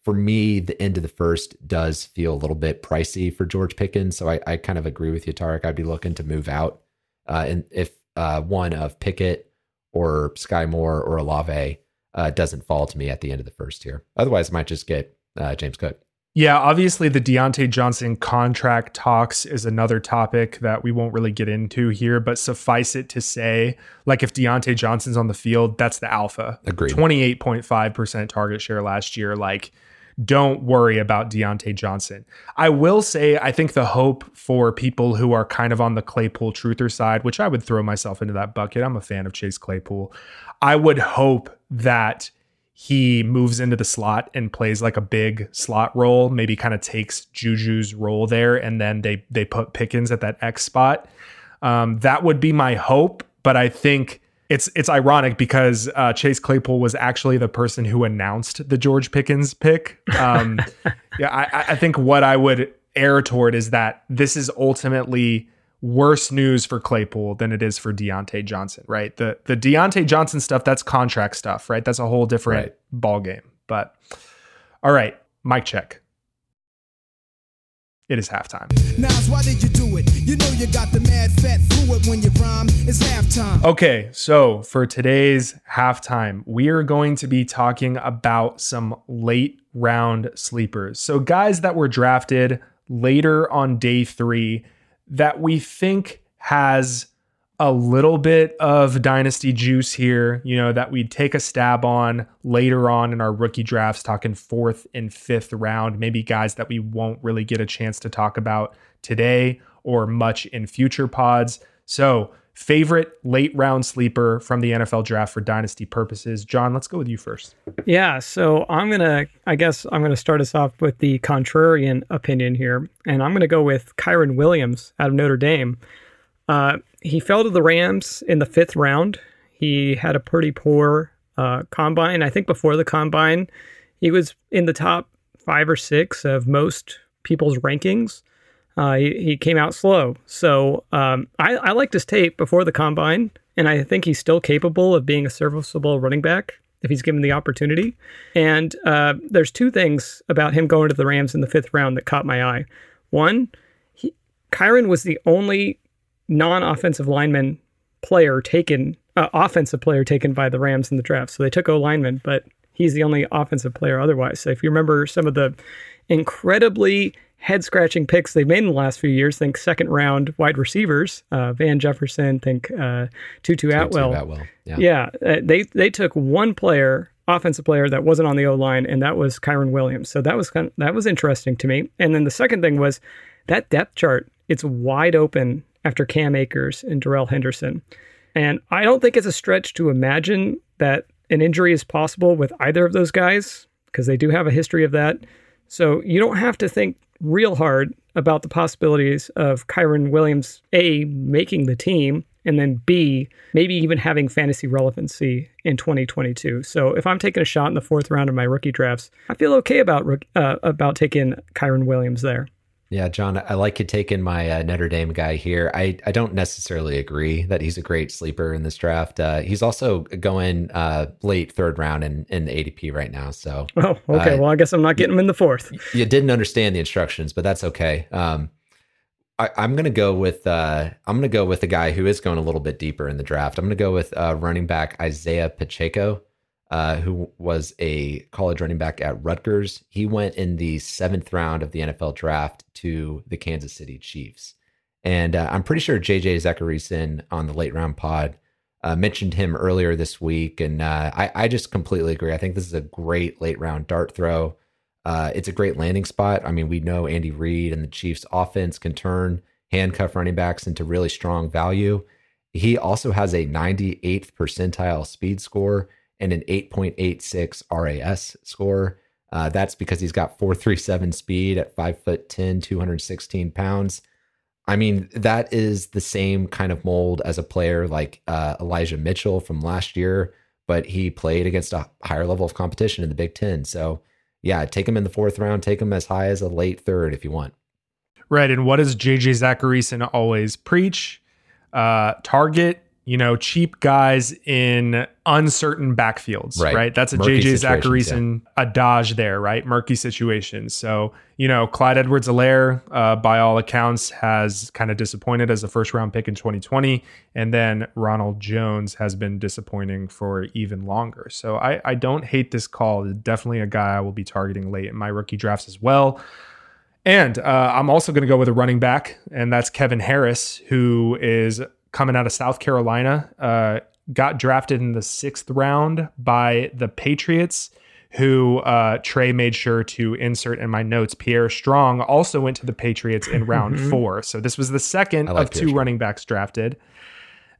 for me, the end of the first does feel a little bit pricey for George Pickens. So I, I kind of agree with you, Tarek. I'd be looking to move out. Uh, and if uh, one of Pickett or Skyy Moore or Olave uh, doesn't fall to me at the end of the first tier. Otherwise, I might just get uh, James Cook. Yeah, obviously the Diontae Johnson contract talks is another topic that we won't really get into here, but suffice it to say, like if Diontae Johnson's on the field, that's the alpha. Agreed. 28.5% target share last year. Like, don't worry about Diontae Johnson. I will say, I think the hope for people who are kind of on the Claypool truther side, which I would throw myself into that bucket. I'm a fan of Chase Claypool. I would hope that he moves into the slot and plays like a big slot role, maybe kind of takes Juju's role there, and then they they put Pickens at that X spot. Um, that would be my hope, but I think it's it's ironic because uh, Chase Claypool was actually the person who announced the George Pickens pick. Um, yeah, I, I think what I would err toward is that this is ultimately worse news for Claypool than it is for Diontae Johnson, right? The the Diontae Johnson stuff, that's contract stuff, right? That's a whole different right. ball game. But all right, mic check. It is halftime. Nas, why did you do it? You know you got the mad fat fluid when you rhyme. It's halftime. Okay, so for today's halftime, we are going to be talking about some late round sleepers. So guys that were drafted later on day three that we think has a little bit of dynasty juice here, you know, that we'd take a stab on later on in our rookie drafts, talking fourth and fifth round, maybe guys that we won't really get a chance to talk about today or much in future pods. So, favorite late round sleeper from the NFL draft for dynasty purposes. John, let's go with you first. Yeah, so I'm going to I guess I'm going to start us off with the contrarian opinion here, and I'm going to go with Kyren Williams out of Notre Dame. Uh, he fell to the Rams in the 5th round. He had a pretty poor uh, combine. I think before the combine, he was in the top 5 or 6 of most people's rankings. Uh, he, he, came out slow. So um, I, I liked his tape before the combine, and I think he's still capable of being a serviceable running back if he's given the opportunity. And uh, there's two things about him going to the Rams in the fifth round that caught my eye. One, he, Kyren was the only non-offensive lineman player taken, uh, offensive player taken by the Rams in the draft. So they took O lineman, but he's the only offensive player otherwise. So if you remember some of the incredibly head scratching picks they've made in the last few years. Think second round wide receivers, uh, Van Jefferson. Think uh, Tutu Atwell. Tutu Atwell. Yeah, yeah uh, they they took one player, offensive player that wasn't on the O line, and that was Kyren Williams. So that was kind of, that was interesting to me. And then the second thing was that depth chart. It's wide open after Cam Akers and Darrell Henderson, and I don't think it's a stretch to imagine that an injury is possible with either of those guys because they do have a history of that. So you don't have to think real hard about the possibilities of Kyren Williams A making the team and then B maybe even having fantasy relevancy in 2022. So if I'm taking a shot in the fourth round of my rookie drafts, I feel okay about uh, about taking Kyren Williams there. Yeah, John, I like you taking my uh, Notre Dame guy here. I, I don't necessarily agree that he's a great sleeper in this draft. Uh, he's also going uh, late third round in, in the ADP right now. So, oh, okay. Uh, well, I guess I'm not getting him in the fourth. You didn't understand the instructions, but that's okay. Um, I, am going to go with uh, I'm going to go with a guy who is going a little bit deeper in the draft. I'm going to go with uh, running back Isaiah Pacheco uh, who was a college running back at Rutgers. He went in the seventh round of the NFL draft to the Kansas City Chiefs. And uh, I'm pretty sure JJ Zachariason on the late round pod uh, mentioned him earlier this week. And uh, I, I, just completely agree. I think this is a great late round dart throw. Uh, it's a great landing spot. I mean, we know Andy Reid and the Chiefs offense can turn handcuff running backs into really strong value. He also has a 98th percentile speed score and an 8.86 RAS score. Uh, that's because he's got 437 speed at 5 foot 10, 216 pounds. I mean, that is the same kind of mold as a player like uh, Elijah Mitchell from last year, but he played against a higher level of competition in the Big Ten. So, yeah, take him in the fourth round, take him as high as a late third if you want. Right. And what does JJ Zachariason always preach? Uh, target you know, cheap guys in uncertain backfields, right? Right. That's a Murky JJ Zachariason adage there, right? Murky situations. So, you know, Clyde Edwards Helaire, uh, by all accounts, has kind of disappointed as a first round pick in 2020. And then Ronald Jones has been disappointing for even longer. So I, I don't hate this call. Definitely a guy I will be targeting late in my rookie drafts as well. And uh, I'm also going to go with a running back, and that's Kevin Harris, who is coming out of South Carolina. Uh, got drafted in the sixth round by the Patriots, who uh, Trey made sure to insert in my notes. Pierre Strong also went to the Patriots in round four. So this was the second like of Pierre two Strong. running backs drafted.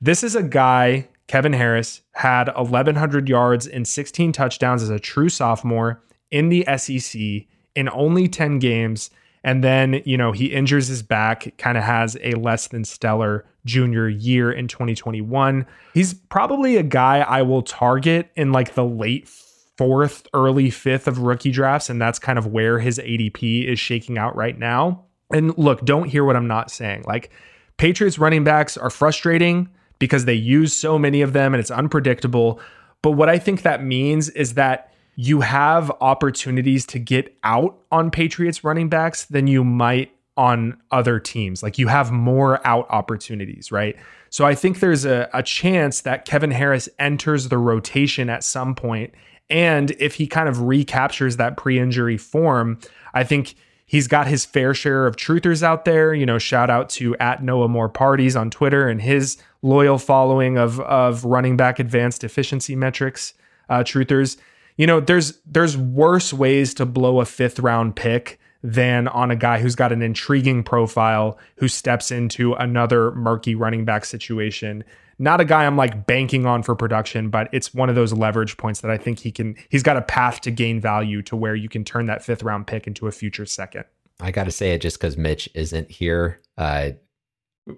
This is a guy, Kevin Harris, had 1,100 yards and 16 touchdowns as a true sophomore in the SEC in only 10 games. And then, you know, he injures his back, kind of has a less than stellar junior year in 2021. He's probably a guy I will target in like the late fourth, early fifth of rookie drafts. And that's kind of where his ADP is shaking out right now. And look, don't hear what I'm not saying. Like, Patriots running backs are frustrating because they use so many of them and it's unpredictable. But what I think that means is that you have opportunities to get out on Patriots running backs than you might on other teams. Like you have more out opportunities, right? So I think there's a, a chance that Kevin Harris enters the rotation at some point. And if he kind of recaptures that pre injury form, I think he's got his fair share of truthers out there. You know, shout out to at Noah More Parties on Twitter and his loyal following of of running back advanced efficiency metrics uh, truthers. You know, there's there's worse ways to blow a fifth round pick than on a guy who's got an intriguing profile who steps into another murky running back situation. Not a guy I'm like banking on for production, but it's one of those leverage points that I think he can he's got a path to gain value to where you can turn that fifth round pick into a future second. I got to say it just because Mitch isn't here. Uh,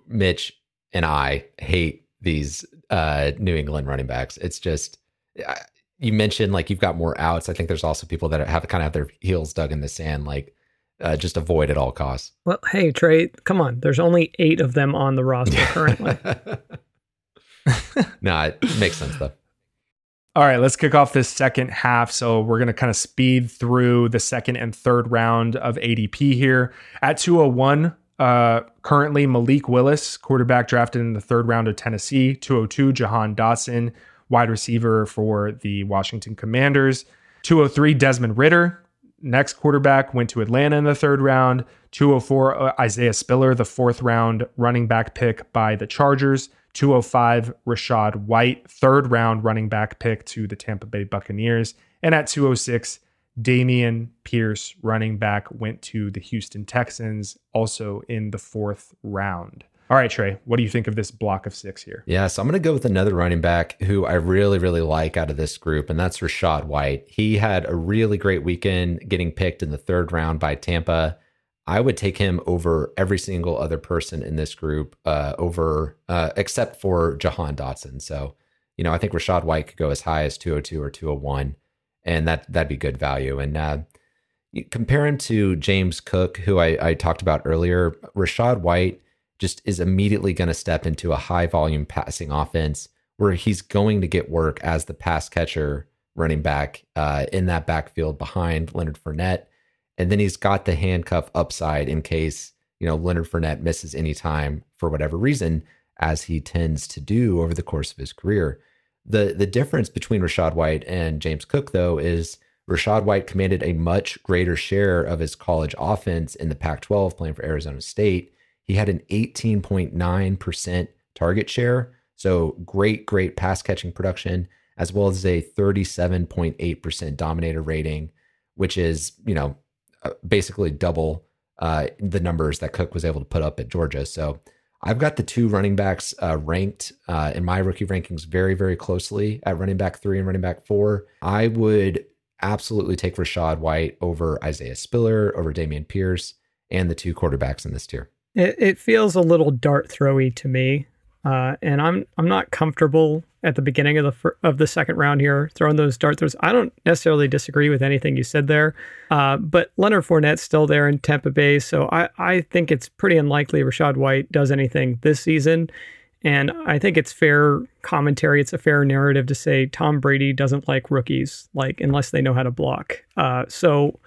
Mitch and I hate these uh, New England running backs. It's just you mentioned like you've got more outs. I think there's also people that have kind of have their heels dug in the sand, like uh, just avoid at all costs. Well, hey, Trey, come on. There's only eight of them on the roster currently. no, it makes sense though. All right, let's kick off this second half. So we're going to kind of speed through the second and third round of ADP here. At 201, uh, currently Malik Willis, quarterback drafted in the third round of Tennessee. 202, Jahan Dotson, wide receiver for the Washington Commanders. 203, Desmond Ridder, next quarterback, went to Atlanta in the third round. 204, uh, Isaiah Spiller, the fourth round running back pick by the Chargers. 205, Rachaad White, third round running back pick to the Tampa Bay Buccaneers. And at 206, Dameon Pierce, running back, went to the Houston Texans, also in the fourth round. All right, Trey, what do you think of this block of six here? Yeah, so I'm going to go with another running back who I really, really like out of this group, and that's Rachaad White. He had a really great weekend getting picked in the third round by Tampa. I would take him over every single other person in this group, uh, over uh, except for Jahan Dotson. So, you know, I think Rachaad White could go as high as 202 or 201, and that that'd be good value. And uh, compare him to James Cook, who I, I talked about earlier. Rachaad White just is immediately going to step into a high volume passing offense where he's going to get work as the pass catcher running back uh, in that backfield behind Leonard Fournette. And then he's got the handcuff upside in case, you know, Leonard Fournette misses any time for whatever reason, as he tends to do over the course of his career. The the difference between Rachaad White and James Cook, though, is Rachaad White commanded a much greater share of his college offense in the Pac 12 playing for Arizona State. He had an 18.9% target share. So great, great pass catching production, as well as a 37.8% dominator rating, which is, you know, uh, basically double uh, the numbers that Cook was able to put up at Georgia. So I've got the two running backs uh, ranked uh, in my rookie rankings very, very closely at running back three and running back four. I would absolutely take Rachaad White over Isaiah Spiller, over Dameon Pierce, and the two quarterbacks in this tier. It, it feels a little dart throwy to me, uh, and I'm I'm not comfortable at the beginning of the fir- of the second round here throwing those dart throws. I don't necessarily disagree with anything you said there, uh, but Leonard Fournette's still there in Tampa Bay, so I I think it's pretty unlikely Rachaad White does anything this season. And I think it's fair commentary. It's a fair narrative to say Tom Brady doesn't like rookies, like unless they know how to block. Uh, so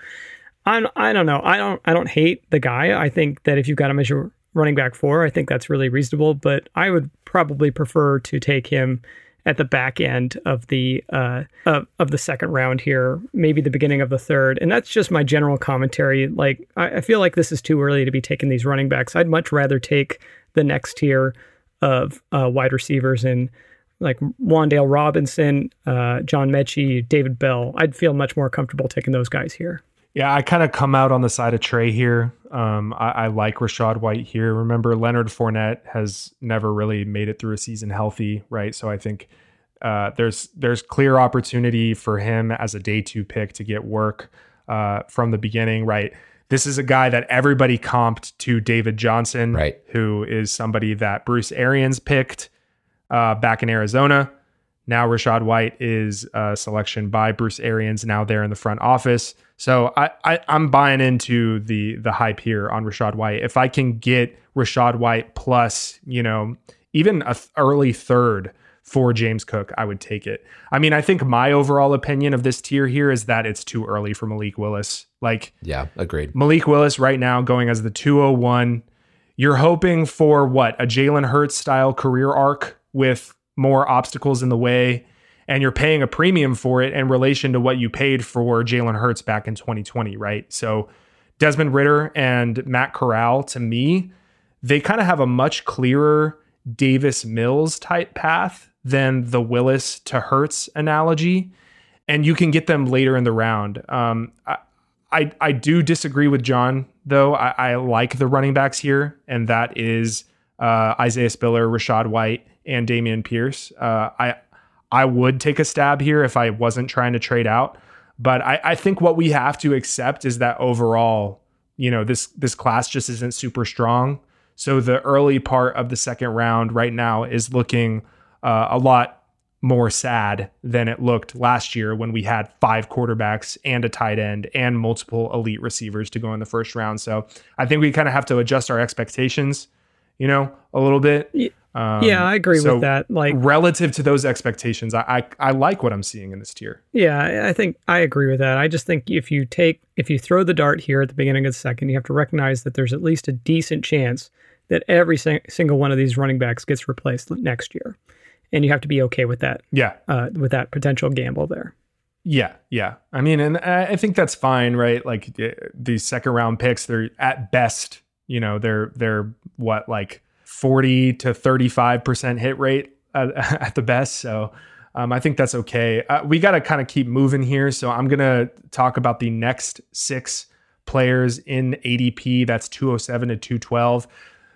I I don't know. I don't I don't hate the guy. I think that if you've got him as your running back four, I think that's really reasonable. But I would probably prefer to take him at the back end of the uh, of, of the second round here, maybe the beginning of the third. And that's just my general commentary. Like I, I feel like this is too early to be taking these running backs. I'd much rather take the next tier of uh, wide receivers and like Wan'Dale Robinson, uh, John Metchie, David Bell. I'd feel much more comfortable taking those guys here. Yeah, I kind of come out on the side of Trey here. Um, I, I, like Rachaad White here. Remember, Leonard Fournette has never really made it through a season healthy, right? So I think uh, there's there's clear opportunity for him as a day two pick to get work uh, from the beginning, right? This is a guy that everybody comped to David Johnson, right? Who is somebody that Bruce Arians picked uh, back in Arizona. Now Rachaad White is a selection by Bruce Arians. Now there in the front office. So I, I am buying into the the hype here on Rachaad White. If I can get Rachaad White plus, you know, even a th- early third for James Cook, I would take it. I mean, I think my overall opinion of this tier here is that it's too early for Malik Willis. Like, yeah, agreed. Malik Willis right now going as the 201. You're hoping for what? A Jalen Hurts style career arc with more obstacles in the way, and you're paying a premium for it in relation to what you paid for Jalen Hurts back in 2020, right? So, Desmond Ridder and Matt Corral, to me, they kind of have a much clearer Davis Mills type path than the Willis to Hurts analogy, and you can get them later in the round. Um, I, I, I do disagree with John though. I, I, like the running backs here, and that is uh, Isaiah Spiller, Rachaad White, and Dameon Pierce. Uh, I I would take a stab here if I wasn't trying to trade out, but I, I think what we have to accept is that overall, you know, this this class just isn't super strong. So the early part of the second round right now is looking uh, a lot more sad than it looked last year when we had five quarterbacks and a tight end and multiple elite receivers to go in the first round. So I think we kind of have to adjust our expectations, you know, a little bit. Um, yeah, I agree so with that. Like relative to those expectations, I, I, I like what I'm seeing in this tier. Yeah, I think I agree with that. I just think if you take if you throw the dart here at the beginning of the second, you have to recognize that there's at least a decent chance that every sing- single one of these running backs gets replaced next year and you have to be okay with that. Yeah, uh, with that potential gamble there. Yeah, yeah. I mean, and I think that's fine, right? Like these second round picks, they're at best, you know, they're they're what like forty to thirty five percent hit rate at, at the best. So um, I think that's okay. Uh, we got to kind of keep moving here. So I'm gonna talk about the next six players in ADP. That's 207 to 212.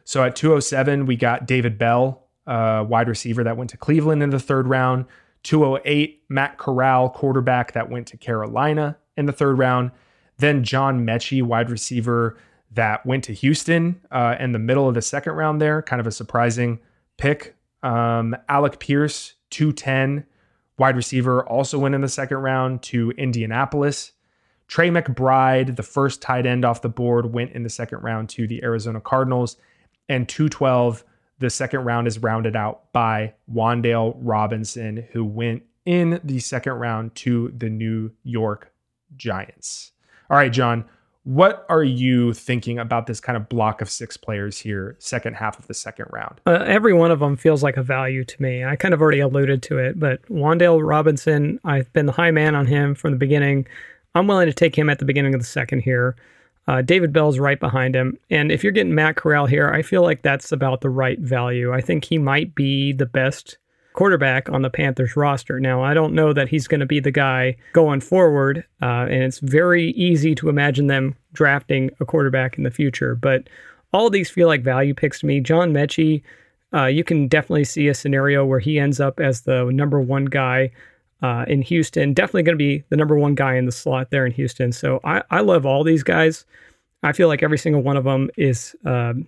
So at 207, we got David Bell, uh, wide receiver that went to Cleveland in the third round. 208, Matt Corral, quarterback that went to Carolina in the third round. Then John Metchie, wide receiver that went to Houston uh, in the middle of the second round there. Kind of a surprising pick. Um, Alec Pierce, 210, wide receiver, also went in the second round to Indianapolis. Trey McBride, the first tight end off the board, went in the second round to the Arizona Cardinals. And 212, the second round is rounded out by Wan'Dale Robinson, who went in the second round to the New York Giants. All right, John, what are you thinking about this kind of block of six players here, second half of the second round? Uh, every one of them feels like a value to me. I kind of already alluded to it, but Wan'Dale Robinson, I've been the high man on him from the beginning. I'm willing to take him at the beginning of the second here. Uh, David Bell's right behind him. And if you're getting Matt Corral here, I feel like that's about the right value. I think he might be the best quarterback on the Panthers roster. Now, I don't know that he's going to be the guy going forward, uh, and it's very easy to imagine them drafting a quarterback in the future. But all these feel like value picks to me. John Metchie, uh, you can definitely see a scenario where he ends up as the number one guy uh, in Houston. Definitely going to be the number one guy in the slot there in Houston. So I, I love all these guys. I feel like every single one of them is um,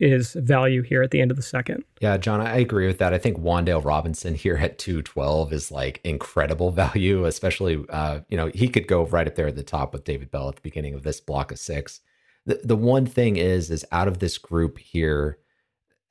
is value here at the end of the second. Yeah, John, I agree with that. I think Wan'Dale Robinson here at 212 is like incredible value, especially, uh, you know, he could go right up there at the top with David Bell at the beginning of this block of six. The, the one thing is, is out of this group here,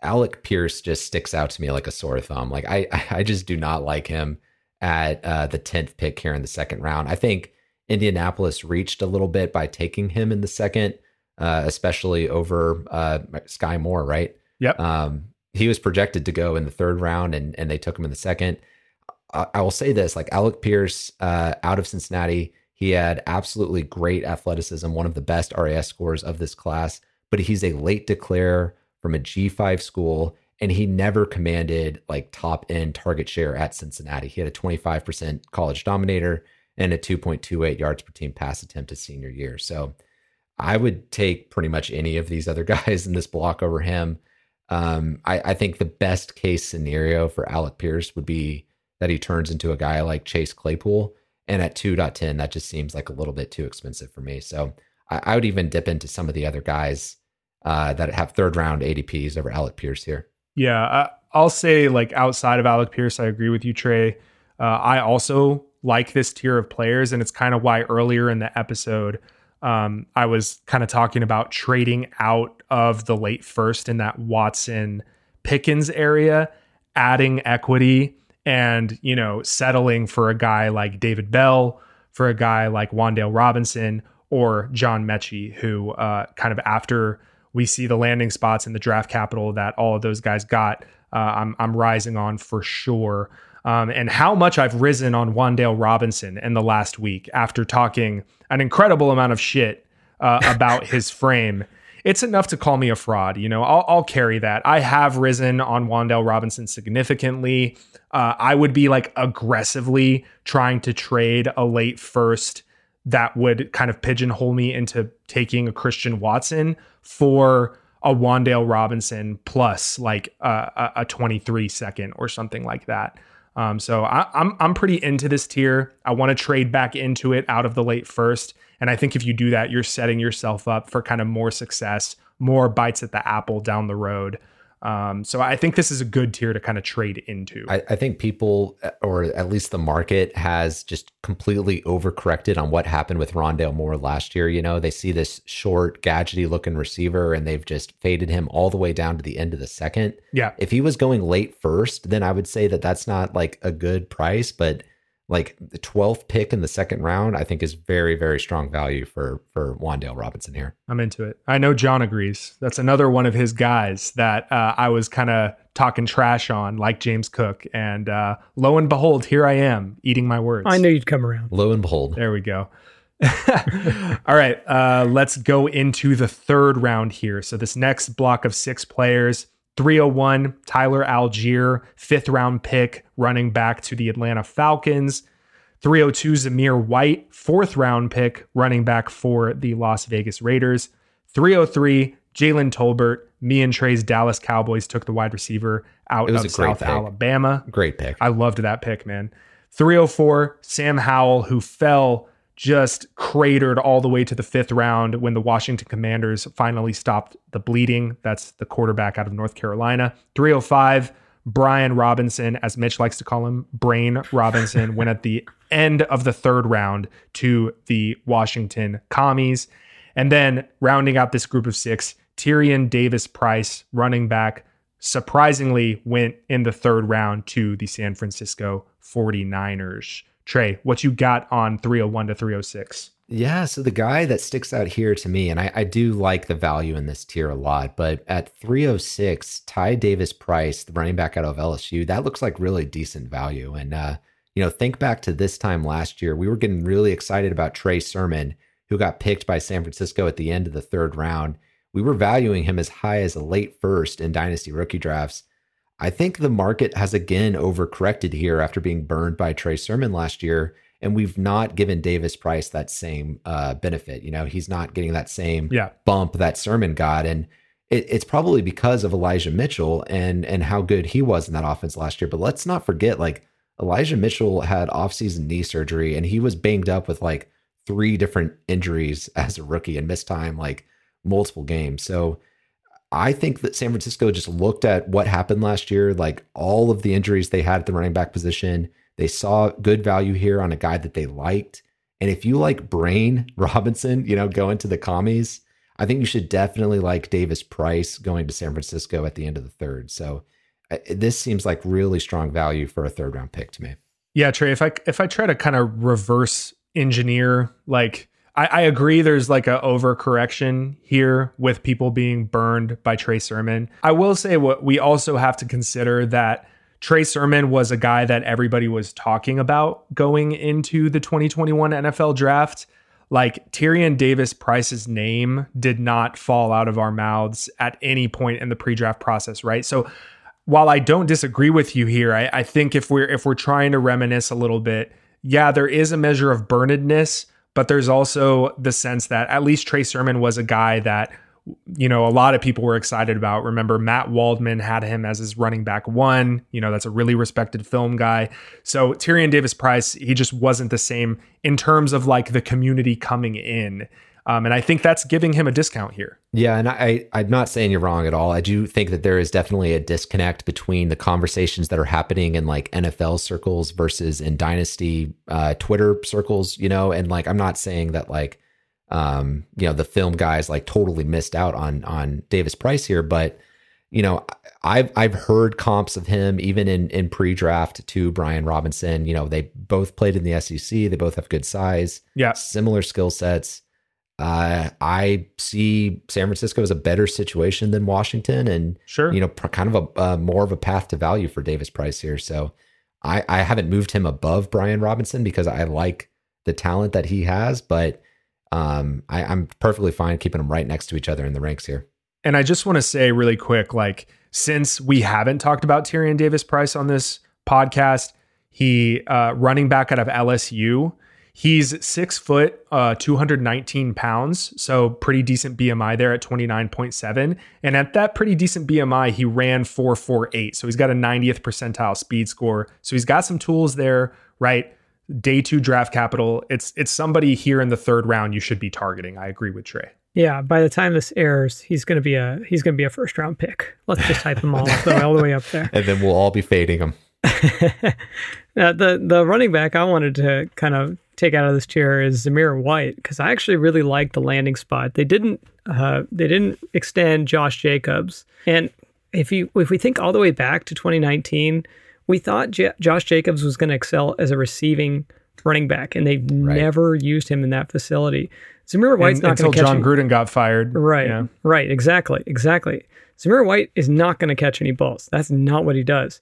Alec Pierce just sticks out to me like a sore thumb. Like I, I just do not like him at uh, the tenth pick here in the second round. I think Indianapolis reached a little bit by taking him in the second, uh, especially over uh, Skyy Moore. Right? Yep. Um, he was projected to go in the third round, and and they took him in the second. I, I will say this: like Alec Pierce uh, out of Cincinnati, he had absolutely great athleticism, one of the best RAS scores of this class. But he's a late declare from a G5 school, and he never commanded like top end target share at Cincinnati. He had a 25% college dominator and a 2.28 yards per team pass attempt his senior year. So I would take pretty much any of these other guys in this block over him. Um, I, I, think the best case scenario for Alec Pierce would be that he turns into a guy like Chase Claypool. And at 2.10, that just seems like a little bit too expensive for me. So I, I would even dip into some of the other guys uh, that have third round ADPs over Alec Pierce here. Yeah, I'll say like outside of Alec Pierce, I agree with you, Trey. Uh, I also like this tier of players, and it's kind of why earlier in the episode um, I was kind of talking about trading out of the late first in that Watson Pickens area, adding equity, and you know settling for a guy like David Bell, for a guy like Wan'Dale Robinson or John Metchie, who uh, kind of after we see the landing spots and the draft capital that all of those guys got. Uh, I'm I'm rising on for sure. Um, and how much I've risen on Wan'Dale Robinson in the last week after talking an incredible amount of shit uh, about his frame. It's enough to call me a fraud. You know, I'll, I'll carry that. I have risen on Wan'Dale Robinson significantly. Uh, I would be like aggressively trying to trade a late first that would kind of pigeonhole me into taking a Christian Watson for a Wan'Dale Robinson plus like a, a 23 second or something like that. Um, so I, I'm I'm pretty into this tier. I want to trade back into it out of the late first, and I think if you do that, you're setting yourself up for kind of more success, more bites at the apple down the road. Um, so I think this is a good tier to kind of trade into. I, I, think people, or at least the market, has just completely overcorrected on what happened with Rondale Moore last year. You know, they see this short, gadgety looking receiver, and they've just faded him all the way down to the end of the second. Yeah. If he was going late first, then I would say that that's not like a good price, but like the 12th pick in the second round, I think is very, very strong value for for Wan'Dale Robinson here. I'm into it. I know John agrees. That's another one of his guys that uh, I was kind of talking trash on, like James Cook. And uh, lo and behold, here I am eating my words. I knew you'd come around. Lo and behold. There we go. All right, uh, let's go into the third round here. So this next block of six players 301, Tyler Allgeier, fifth round pick, running back to the Atlanta Falcons. 302, Zamir White, fourth round pick, running back for the Las Vegas Raiders. 303, Jalen Tolbert. Me and Trey's Dallas Cowboys took the wide receiver out of South pick. Alabama. Great pick. I loved that pick, man. 304, Sam Howell, who fell just cratered all the way to the fifth round when the Washington Commanders finally stopped the bleeding. That's the quarterback out of North Carolina. 305, Brian Robinson, as Mitch likes to call him, Brain Robinson, went at the end of the third round to the Washington Commies. And then rounding out this group of six, Tyrion Davis Price, running back, surprisingly went in the third round to the San Francisco 49ers. Trey, what you got on 301 to 306? Yeah, so the guy that sticks out here to me, and I, I, do like the value in this tier a lot, but at 306, Ty Davis Price, the running back out of LSU, that looks like really decent value. And, uh, you know, think back to this time last year, we were getting really excited about Trey Sermon, who got picked by San Francisco at the end of the third round. We were valuing him as high as a late first in dynasty rookie drafts. I think the market has again overcorrected here after being burned by Trey Sermon last year. And we've not given Davis Price that same uh, benefit. You know, he's not getting that same yeah. bump that Sermon got. And it, it's probably because of Elijah Mitchell and and how good he was in that offense last year. But let's not forget, like Elijah Mitchell had offseason knee surgery and he was banged up with like three different injuries as a rookie and missed time like multiple games. So I think that San Francisco just looked at what happened last year, like all of the injuries they had at the running back position. They saw good value here on a guy that they liked. And if you like Brain Robinson, you know, go into the commies. I think you should definitely like Davis Price going to San Francisco at the end of the third. So uh, this seems like really strong value for a third round pick to me. Yeah, Trey. If I if I try to kind of reverse engineer, like I, I agree, there's like a overcorrection here with people being burned by Trey Sermon. I will say what we also have to consider that Trey Sermon was a guy that everybody was talking about going into the 2021 NFL draft. Like Tyrion Davis Price's name did not fall out of our mouths at any point in the pre-draft process, right? So while I don't disagree with you here, I, I think if we're if we're trying to reminisce a little bit, yeah, there is a measure of burnedness, but there's also the sense that at least Trey Sermon was a guy that you know, a lot of people were excited about. Remember, Matt Waldman had him as his running back one. You know, that's a really respected film guy. So Tyrion Davis Price, he just wasn't the same in terms of like the community coming in. Um, and I think that's giving him a discount here. Yeah, and I, I'm not saying you're wrong at all. I do think that there is definitely a disconnect between the conversations that are happening in like NFL circles versus in dynasty uh, Twitter circles. You know, and like I'm not saying that like um, you know, the film guys like totally missed out on on Davis Price here, but you know, I've I've heard comps of him even in in pre-draft to Brian Robinson. You know, they both played in the SEC. They both have good size. Yeah, similar skill sets. Uh, I see San Francisco as a better situation than Washington, and sure, you know, kind of a uh, more of a path to value for Davis Price here. So, I I haven't moved him above Brian Robinson because I like the talent that he has, but um, I, I'm perfectly fine keeping them right next to each other in the ranks here. And I just want to say really quick, like since we haven't talked about Tyrion Davis Price on this podcast, he uh, running back out of LSU. He's six foot, uh, 219 pounds. So pretty decent BMI there at 29.7. And at that pretty decent BMI, he ran 448. So he's got a 90th percentile speed score. So he's got some tools there, right? day two draft capital. It's it's somebody here in the third round you should be targeting. I agree with Trey. Yeah, by the time this airs, he's gonna be a he's gonna be a first round pick. Let's just type them all all the way up there, and then we'll all be fading him. now, the the running back I wanted to kind of take out of this chair is Zamir White because I actually really like the landing spot. They didn't uh, they didn't extend Josh Jacobs, and if you if we think all the way back to 2019 we thought J- Josh Jacobs was going to excel as a receiving running back, and they've right. never used him in that facility. Zamir White's and, not going to catch Jon him. Gruden got fired. Right, yeah. right, exactly, exactly. Zamir White is not going to catch any balls. That's not what he does.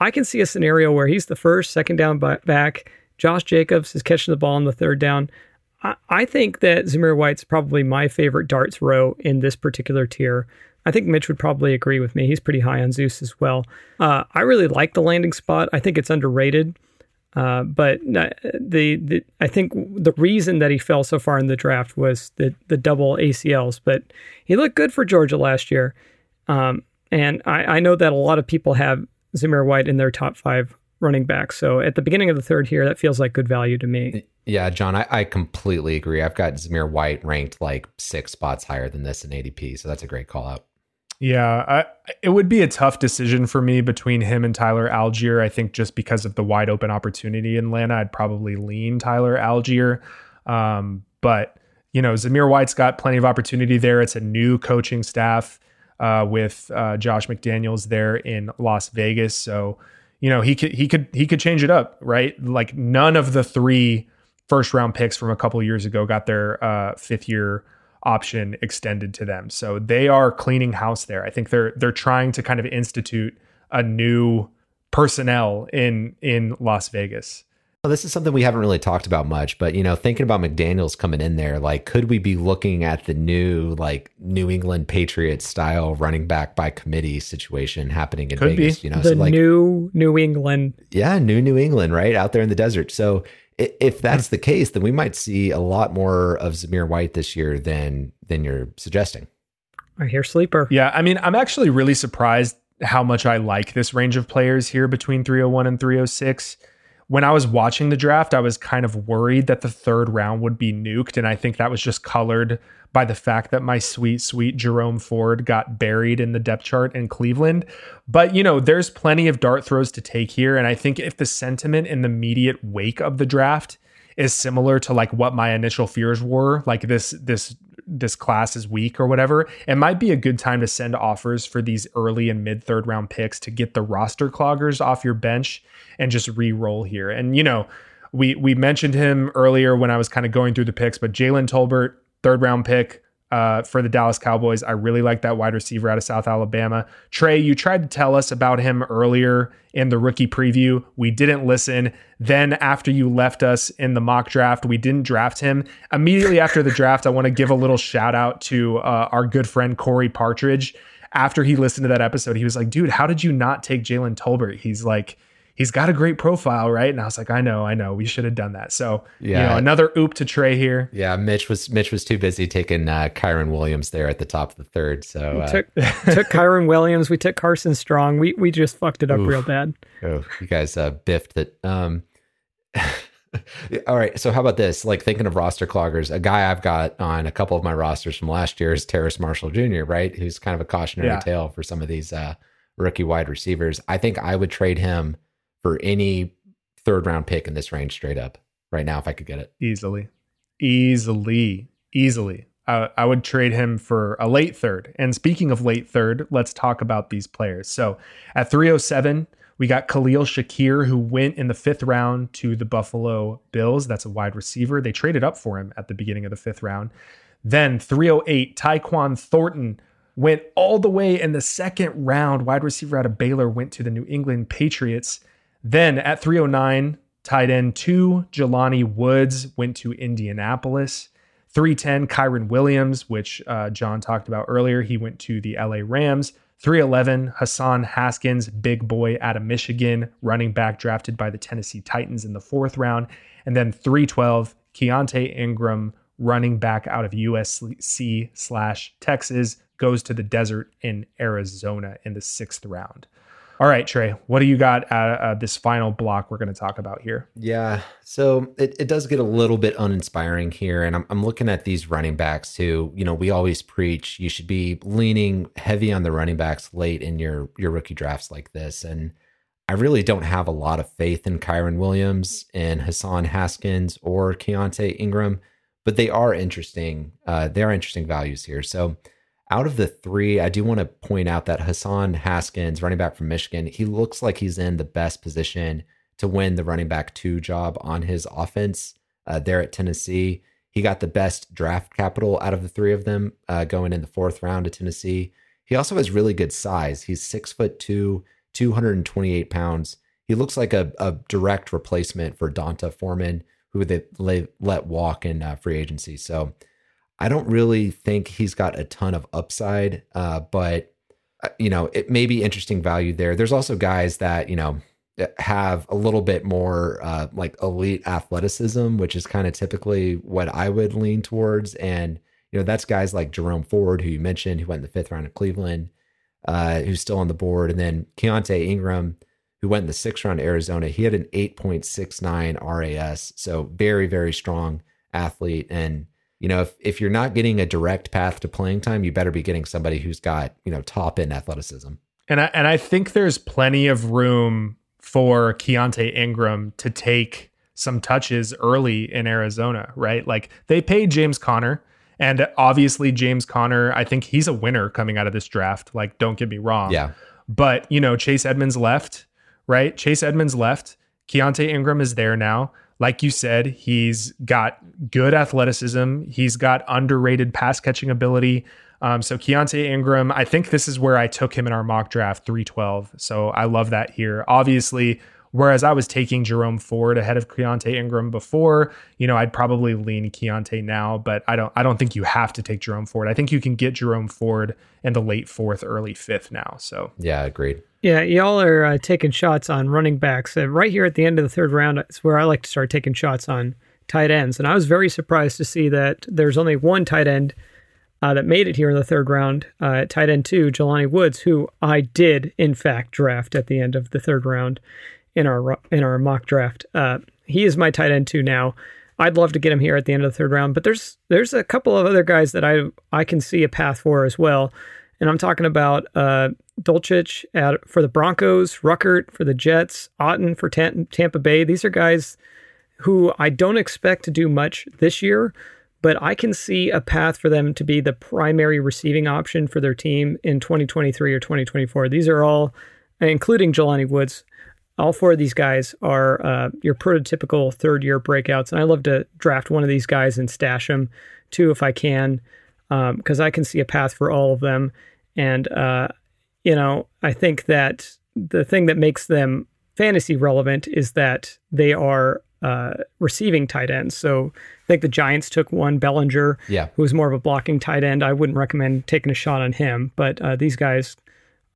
I can see a scenario where he's the first, second down back. Josh Jacobs is catching the ball on the third down. I, I think that Zamir White's probably my favorite darts row in this particular tier. I think Mitch would probably agree with me. He's pretty high on Zeus as well. Uh, I really like the landing spot. I think it's underrated. Uh, but the, the I think the reason that he fell so far in the draft was the the double ACLs. But he looked good for Georgia last year, um, and I, I know that a lot of people have Zamir White in their top five running back. So at the beginning of the third here, that feels like good value to me. Yeah, Jon, I, I completely agree. I've got Zamir White ranked like six spots higher than this in ADP, so that's a great call out. Yeah, I, it would be a tough decision for me between him and Tyler Allgeier. I think just because of the wide open opportunity in Atlanta, I'd probably lean Tyler Allgeier. Um, but you know, Zamir White's got plenty of opportunity there. It's a new coaching staff uh, with uh, Josh McDaniels there in Las Vegas, so you know he could he could he could change it up, right? Like none of the three first round picks from a couple years ago got their uh, fifth year option extended to them. So they are cleaning house there. I think they're they're trying to kind of institute a new personnel in in Las Vegas. Well, this is something we haven't really talked about much, but you know, thinking about McDaniels coming in there, like, could we be looking at the new like New England Patriots style running back by committee situation happening in could Vegas? Be. You know, the so like, new New England, yeah, new New England, right out there in the desert. So if that's the case, then we might see a lot more of Zamir White this year than than you're suggesting. I hear sleeper. Yeah, I mean, I'm actually really surprised how much I like this range of players here between 301 and 306 when I was watching the draft, I was kind of worried that the third round would be nuked. And I think that was just colored by the fact that my sweet, sweet Jerome Ford got buried in the depth chart in Cleveland. But, you know, there's plenty of dart throws to take here. And I think if the sentiment in the immediate wake of the draft is similar to like what my initial fears were, like this, this this class is weak or whatever, it might be a good time to send offers for these early and mid third round picks to get the roster cloggers off your bench and just re-roll here. And you know, we we mentioned him earlier when I was kind of going through the picks, but Jalen Tolbert, third round pick, uh, for the Dallas Cowboys. I really like that wide receiver out of South Alabama. Trey, you tried to tell us about him earlier in the rookie preview. We didn't listen. Then, after you left us in the mock draft, we didn't draft him. Immediately after the draft, I want to give a little shout out to uh, our good friend Corey Partridge. After he listened to that episode, he was like, dude, how did you not take Jalen Tolbert? He's like, he's got a great profile, right? And I was like, I know, I know, we should have done that. So yeah, you know, another oop to Trey here. Yeah, Mitch was Mitch was too busy taking uh, Kyren Williams there at the top of the third. So uh, took took Kyren Williams. We took Carson Strong. We we just fucked it up oof. real bad. Oh, you guys uh, biffed it. Um, all right. So how about this? Like thinking of roster cloggers, a guy I've got on a couple of my rosters from last year is Terrace Marshall Jr. Right, who's kind of a cautionary yeah. tale for some of these uh, rookie wide receivers. I think I would trade him for any third round pick in this range straight up right now if I could get it. Easily. Easily. Easily. Uh, I would trade him for a late third. And speaking of late third, let's talk about these players. So at 307, we got Khalil Shakir, who went in the fifth round to the Buffalo Bills. That's a wide receiver. They traded up for him at the beginning of the fifth round. Then 308, Tyquan Thornton went all the way in the second round. Wide receiver out of Baylor went to the New England Patriots. Then at 309, tight end two, Jelani Woods went to Indianapolis. 310, Kyren Williams, which uh, Jon talked about earlier. He went to the LA Rams. 311, Hassan Haskins, big boy out of Michigan, running back drafted by the Tennessee Titans in the fourth round. And then 312, Keaontay Ingram, running back out of USC slash Texas, goes to the desert in Arizona in the sixth round. All right, Trey, what do you got at uh, this final block we're going to talk about here? Yeah, so it, it does get a little bit uninspiring here. And I'm, I'm looking at these running backs who, you know, we always preach you should be leaning heavy on the running backs late in your, your rookie drafts like this. And I really don't have a lot of faith in Kyren Williams and Hassan Haskins or Keaontay Ingram, but they are interesting. Uh, they are interesting values here. So, out of the three, I do want to point out that Hassan Haskins, running back from Michigan, he looks like he's in the best position to win the running back two job on his offense uh, there at Tennessee. He got the best draft capital out of the three of them uh, going in the fourth round of Tennessee. He also has really good size. He's six foot two, 228 pounds. He looks like a, a direct replacement for D'Onta Foreman, who they let walk in uh, free agency. So I don't really think he's got a ton of upside, uh, but uh, you know, it may be interesting value there. There's also guys that you know have a little bit more uh, like elite athleticism, which is kind of typically what I would lean towards. And you know, that's guys like Jerome Ford, who you mentioned, who went in the fifth round of Cleveland, uh, who's still on the board, and then Keaontay Ingram, who went in the sixth round of Arizona. He had an 8.69 RAS, so very very strong athlete and you know, if, if you're not getting a direct path to playing time, you better be getting somebody who's got, you know, top end athleticism. And I, and I think there's plenty of room for Keaontay Ingram to take some touches early in Arizona, right? Like they paid James Conner. And obviously, James Conner, I think he's a winner coming out of this draft. Like, don't get me wrong. Yeah. But, you know, Chase Edmonds left, right? Chase Edmonds left. Keaontay Ingram is there now like you said, he's got good athleticism. He's got underrated pass catching ability. Um, so Keaontay Ingram, I think this is where I took him in our mock draft 312. So I love that here. Obviously, whereas I was taking Jerome Ford ahead of Keaontay Ingram before, you know, I'd probably lean Keaontay now, but I don't I don't think you have to take Jerome Ford. I think you can get Jerome Ford in the late fourth, early fifth now. So yeah, agreed. Yeah, y'all are uh, taking shots on running backs. Uh, right here at the end of the third round is where I like to start taking shots on tight ends. And I was very surprised to see that there's only one tight end uh, that made it here in the third round uh, at tight end two, Jelani Woods, who I did in fact draft at the end of the third round in our in our mock draft. Uh, he is my tight end too now. I'd love to get him here at the end of the third round, but there's there's a couple of other guys that I I can see a path for as well. And I'm talking about uh, Dulcich at, for the Broncos, Ruckert for the Jets, Otton for Tampa Bay. These are guys who I don't expect to do much this year, but I can see a path for them to be the primary receiving option for their team in 2023 or 2024. These are all, including Jelani Woods, all four of these guys are uh, your prototypical third year breakouts. And I love to draft one of these guys and stash them too if I can, because um, I can see a path for all of them. And, uh, you know, I think that the thing that makes them fantasy relevant is that they are uh, receiving tight ends. So I think the Giants took one Bellinger, yeah. who was more of a blocking tight end. I wouldn't recommend taking a shot on him, but uh, these guys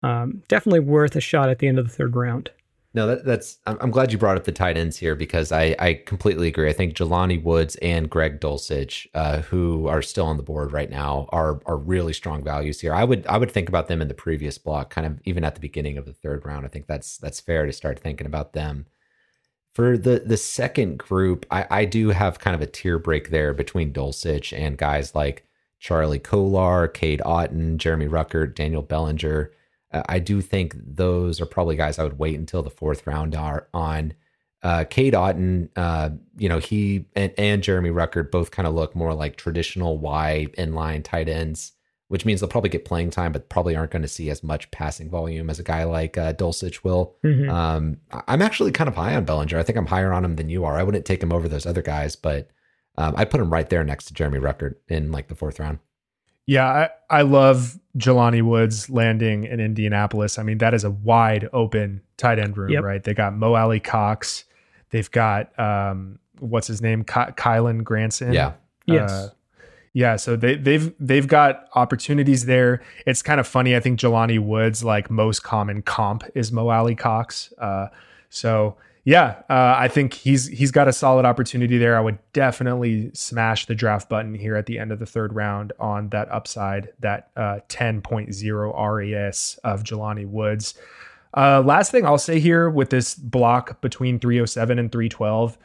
um, definitely worth a shot at the end of the third round. No, that, that's. I'm glad you brought up the tight ends here because I, I completely agree. I think Jelani Woods and Greg Dulcich, uh, who are still on the board right now, are are really strong values here. I would I would think about them in the previous block, kind of even at the beginning of the third round. I think that's that's fair to start thinking about them. For the the second group, I, I do have kind of a tier break there between Dulcich and guys like Charlie Kolar, Cade Otton, Jeremy Ruckert, Daniel Bellinger. Uh, I do think those are probably guys I would wait until the fourth round are on. Uh, Cade Otton, uh, you know, he and, and Jeremy Ruckert both kind of look more like traditional Y inline tight ends, which means they'll probably get playing time, but probably aren't going to see as much passing volume as a guy like uh, Dulcich will. Mm-hmm. Um, I'm actually kind of high on Bellinger. I think I'm higher on him than you are. I wouldn't take him over those other guys, but um, I'd put him right there next to Jeremy Ruckert in like the fourth round. Yeah, I, I love Jelani Woods landing in Indianapolis. I mean, that is a wide open tight end room, yep. right? They got Mo Alie-Cox. They've got um, what's his name, Ky- Kylen Granson. Yeah. Uh, yes. Yeah, so they they've they've got opportunities there. It's kind of funny. I think Jelani Woods like most common comp is Mo Alie-Cox. Uh, so yeah, uh, I think he's he's got a solid opportunity there. I would definitely smash the draft button here at the end of the third round on that upside, that uh, 10.0 RAS of Jelani Woods. Uh, last thing I'll say here with this block between 307 and 312,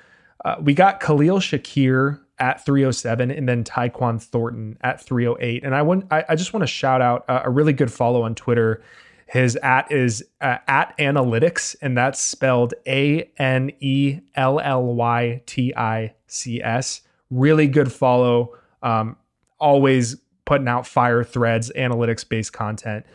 uh, we got Khalil Shakir at 307 and then Tyquan Thornton at 308. And I want I, I just want to shout out a really good follow on Twitter his at is uh, at analytics, and that's spelled A N E L L Y T I C S. Really good follow. Um, always putting out fire threads, analytics based content.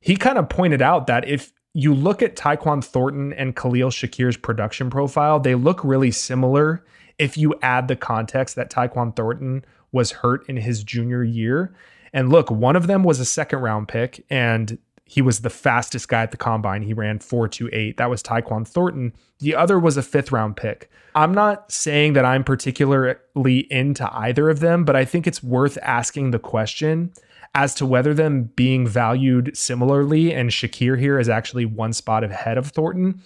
He kind of pointed out that if you look at Tyquan Thornton and Khalil Shakir's production profile, they look really similar if you add the context that Tyquan Thornton was hurt in his junior year. And look, one of them was a second round pick, and he was the fastest guy at the combine. He ran 428. That was Tyquan Thornton. The other was a fifth round pick. I'm not saying that I'm particularly into either of them, but I think it's worth asking the question as to whether them being valued similarly and Shakir here is actually one spot ahead of Thornton.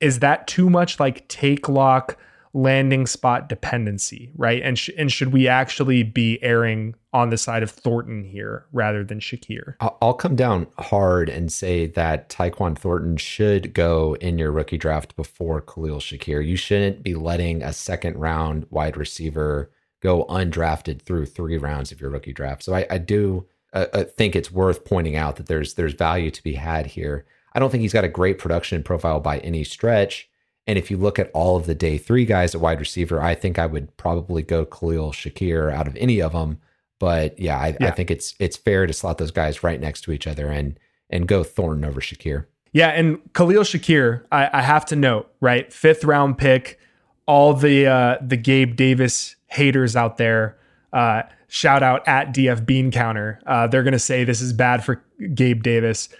Is that too much like take lock? Landing spot dependency, right? And sh- and should we actually be erring on the side of Thornton here rather than Shakir? I'll come down hard and say that Tyquan Thornton should go in your rookie draft before Khalil Shakir. You shouldn't be letting a second round wide receiver go undrafted through three rounds of your rookie draft. So I, I do uh, uh think it's worth pointing out that there's there's value to be had here. I don't think he's got a great production profile by any stretch. And if you look at all of the day three guys at wide receiver, I think I would probably go Khalil Shakir out of any of them. But yeah, I, yeah. I think it's it's fair to slot those guys right next to each other and and go Thornton over Shakir. Yeah, and Khalil Shakir, I, I have to note, right? Fifth round pick. All the uh, the Gabe Davis haters out there, uh, shout out at DF Bean Counter. Uh, they're gonna say this is bad for Gabe Davis.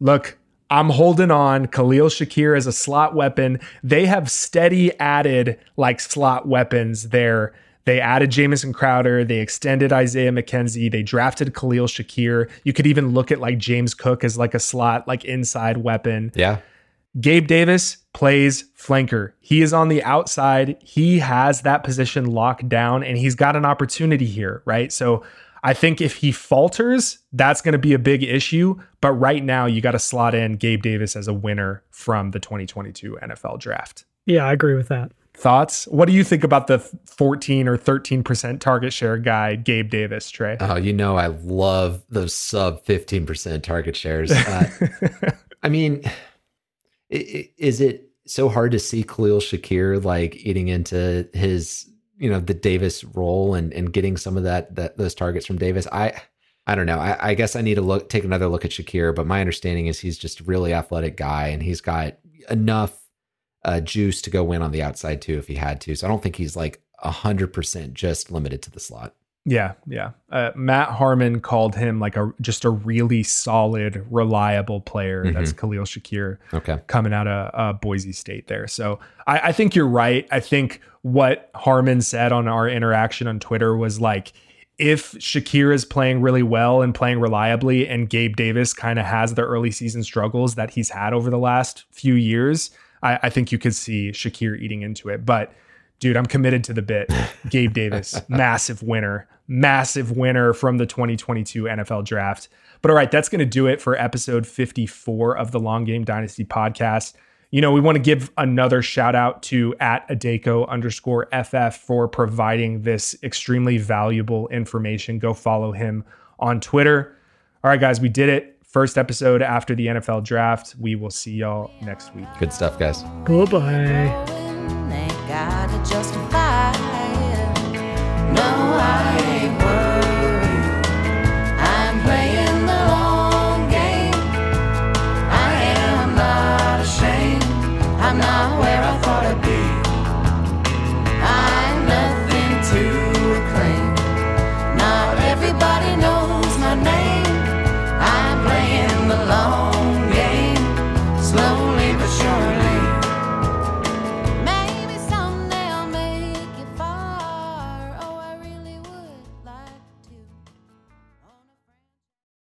Look, I'm holding on Khalil Shakir as a slot weapon. They have steady added like slot weapons there. They added Jamison Crowder. They extended Isaiah McKenzie. They drafted Khalil Shakir. You could even look at like James Cook as like a slot, like inside weapon. Yeah. Gabe Davis plays flanker. He is on the outside. He has that position locked down and he's got an opportunity here, right? So I think if he falters, that's going to be a big issue. But right now, you got to slot in Gabe Davis as a winner from the 2022 NFL draft. Yeah, I agree with that. Thoughts? What do you think about the 14 or 13% target share guy, Gabe Davis, Trey? Oh, you know, I love those sub 15% target shares. Uh, I mean, is it so hard to see Khalil Shakir like eating into his you know the Davis role and and getting some of that that those targets from Davis. I I don't know. I, I guess I need to look take another look at Shakir, but my understanding is he's just a really athletic guy and he's got enough uh, juice to go win on the outside too if he had to. So I don't think he's like hundred percent just limited to the slot. Yeah, yeah. Uh, Matt Harmon called him like a just a really solid, reliable player. Mm-hmm. That's Khalil Shakir. Okay, coming out of uh, Boise State there. So I, I think you're right. I think what Harmon said on our interaction on Twitter was like, if Shakir is playing really well and playing reliably, and Gabe Davis kind of has the early season struggles that he's had over the last few years, I, I think you could see Shakir eating into it. But dude, I'm committed to the bit. Gabe Davis, massive winner, massive winner from the 2022 NFL draft. But all right, that's going to do it for episode 54 of the Long Game Dynasty podcast. You know, we want to give another shout out to at Adeiko underscore FF for providing this extremely valuable information. Go follow him on Twitter. All right, guys, we did it. First episode after the NFL draft. We will see y'all next week. Good stuff, guys. Goodbye gotta justify. No, I ain't worried. I'm playing the long game. I am not ashamed. I'm not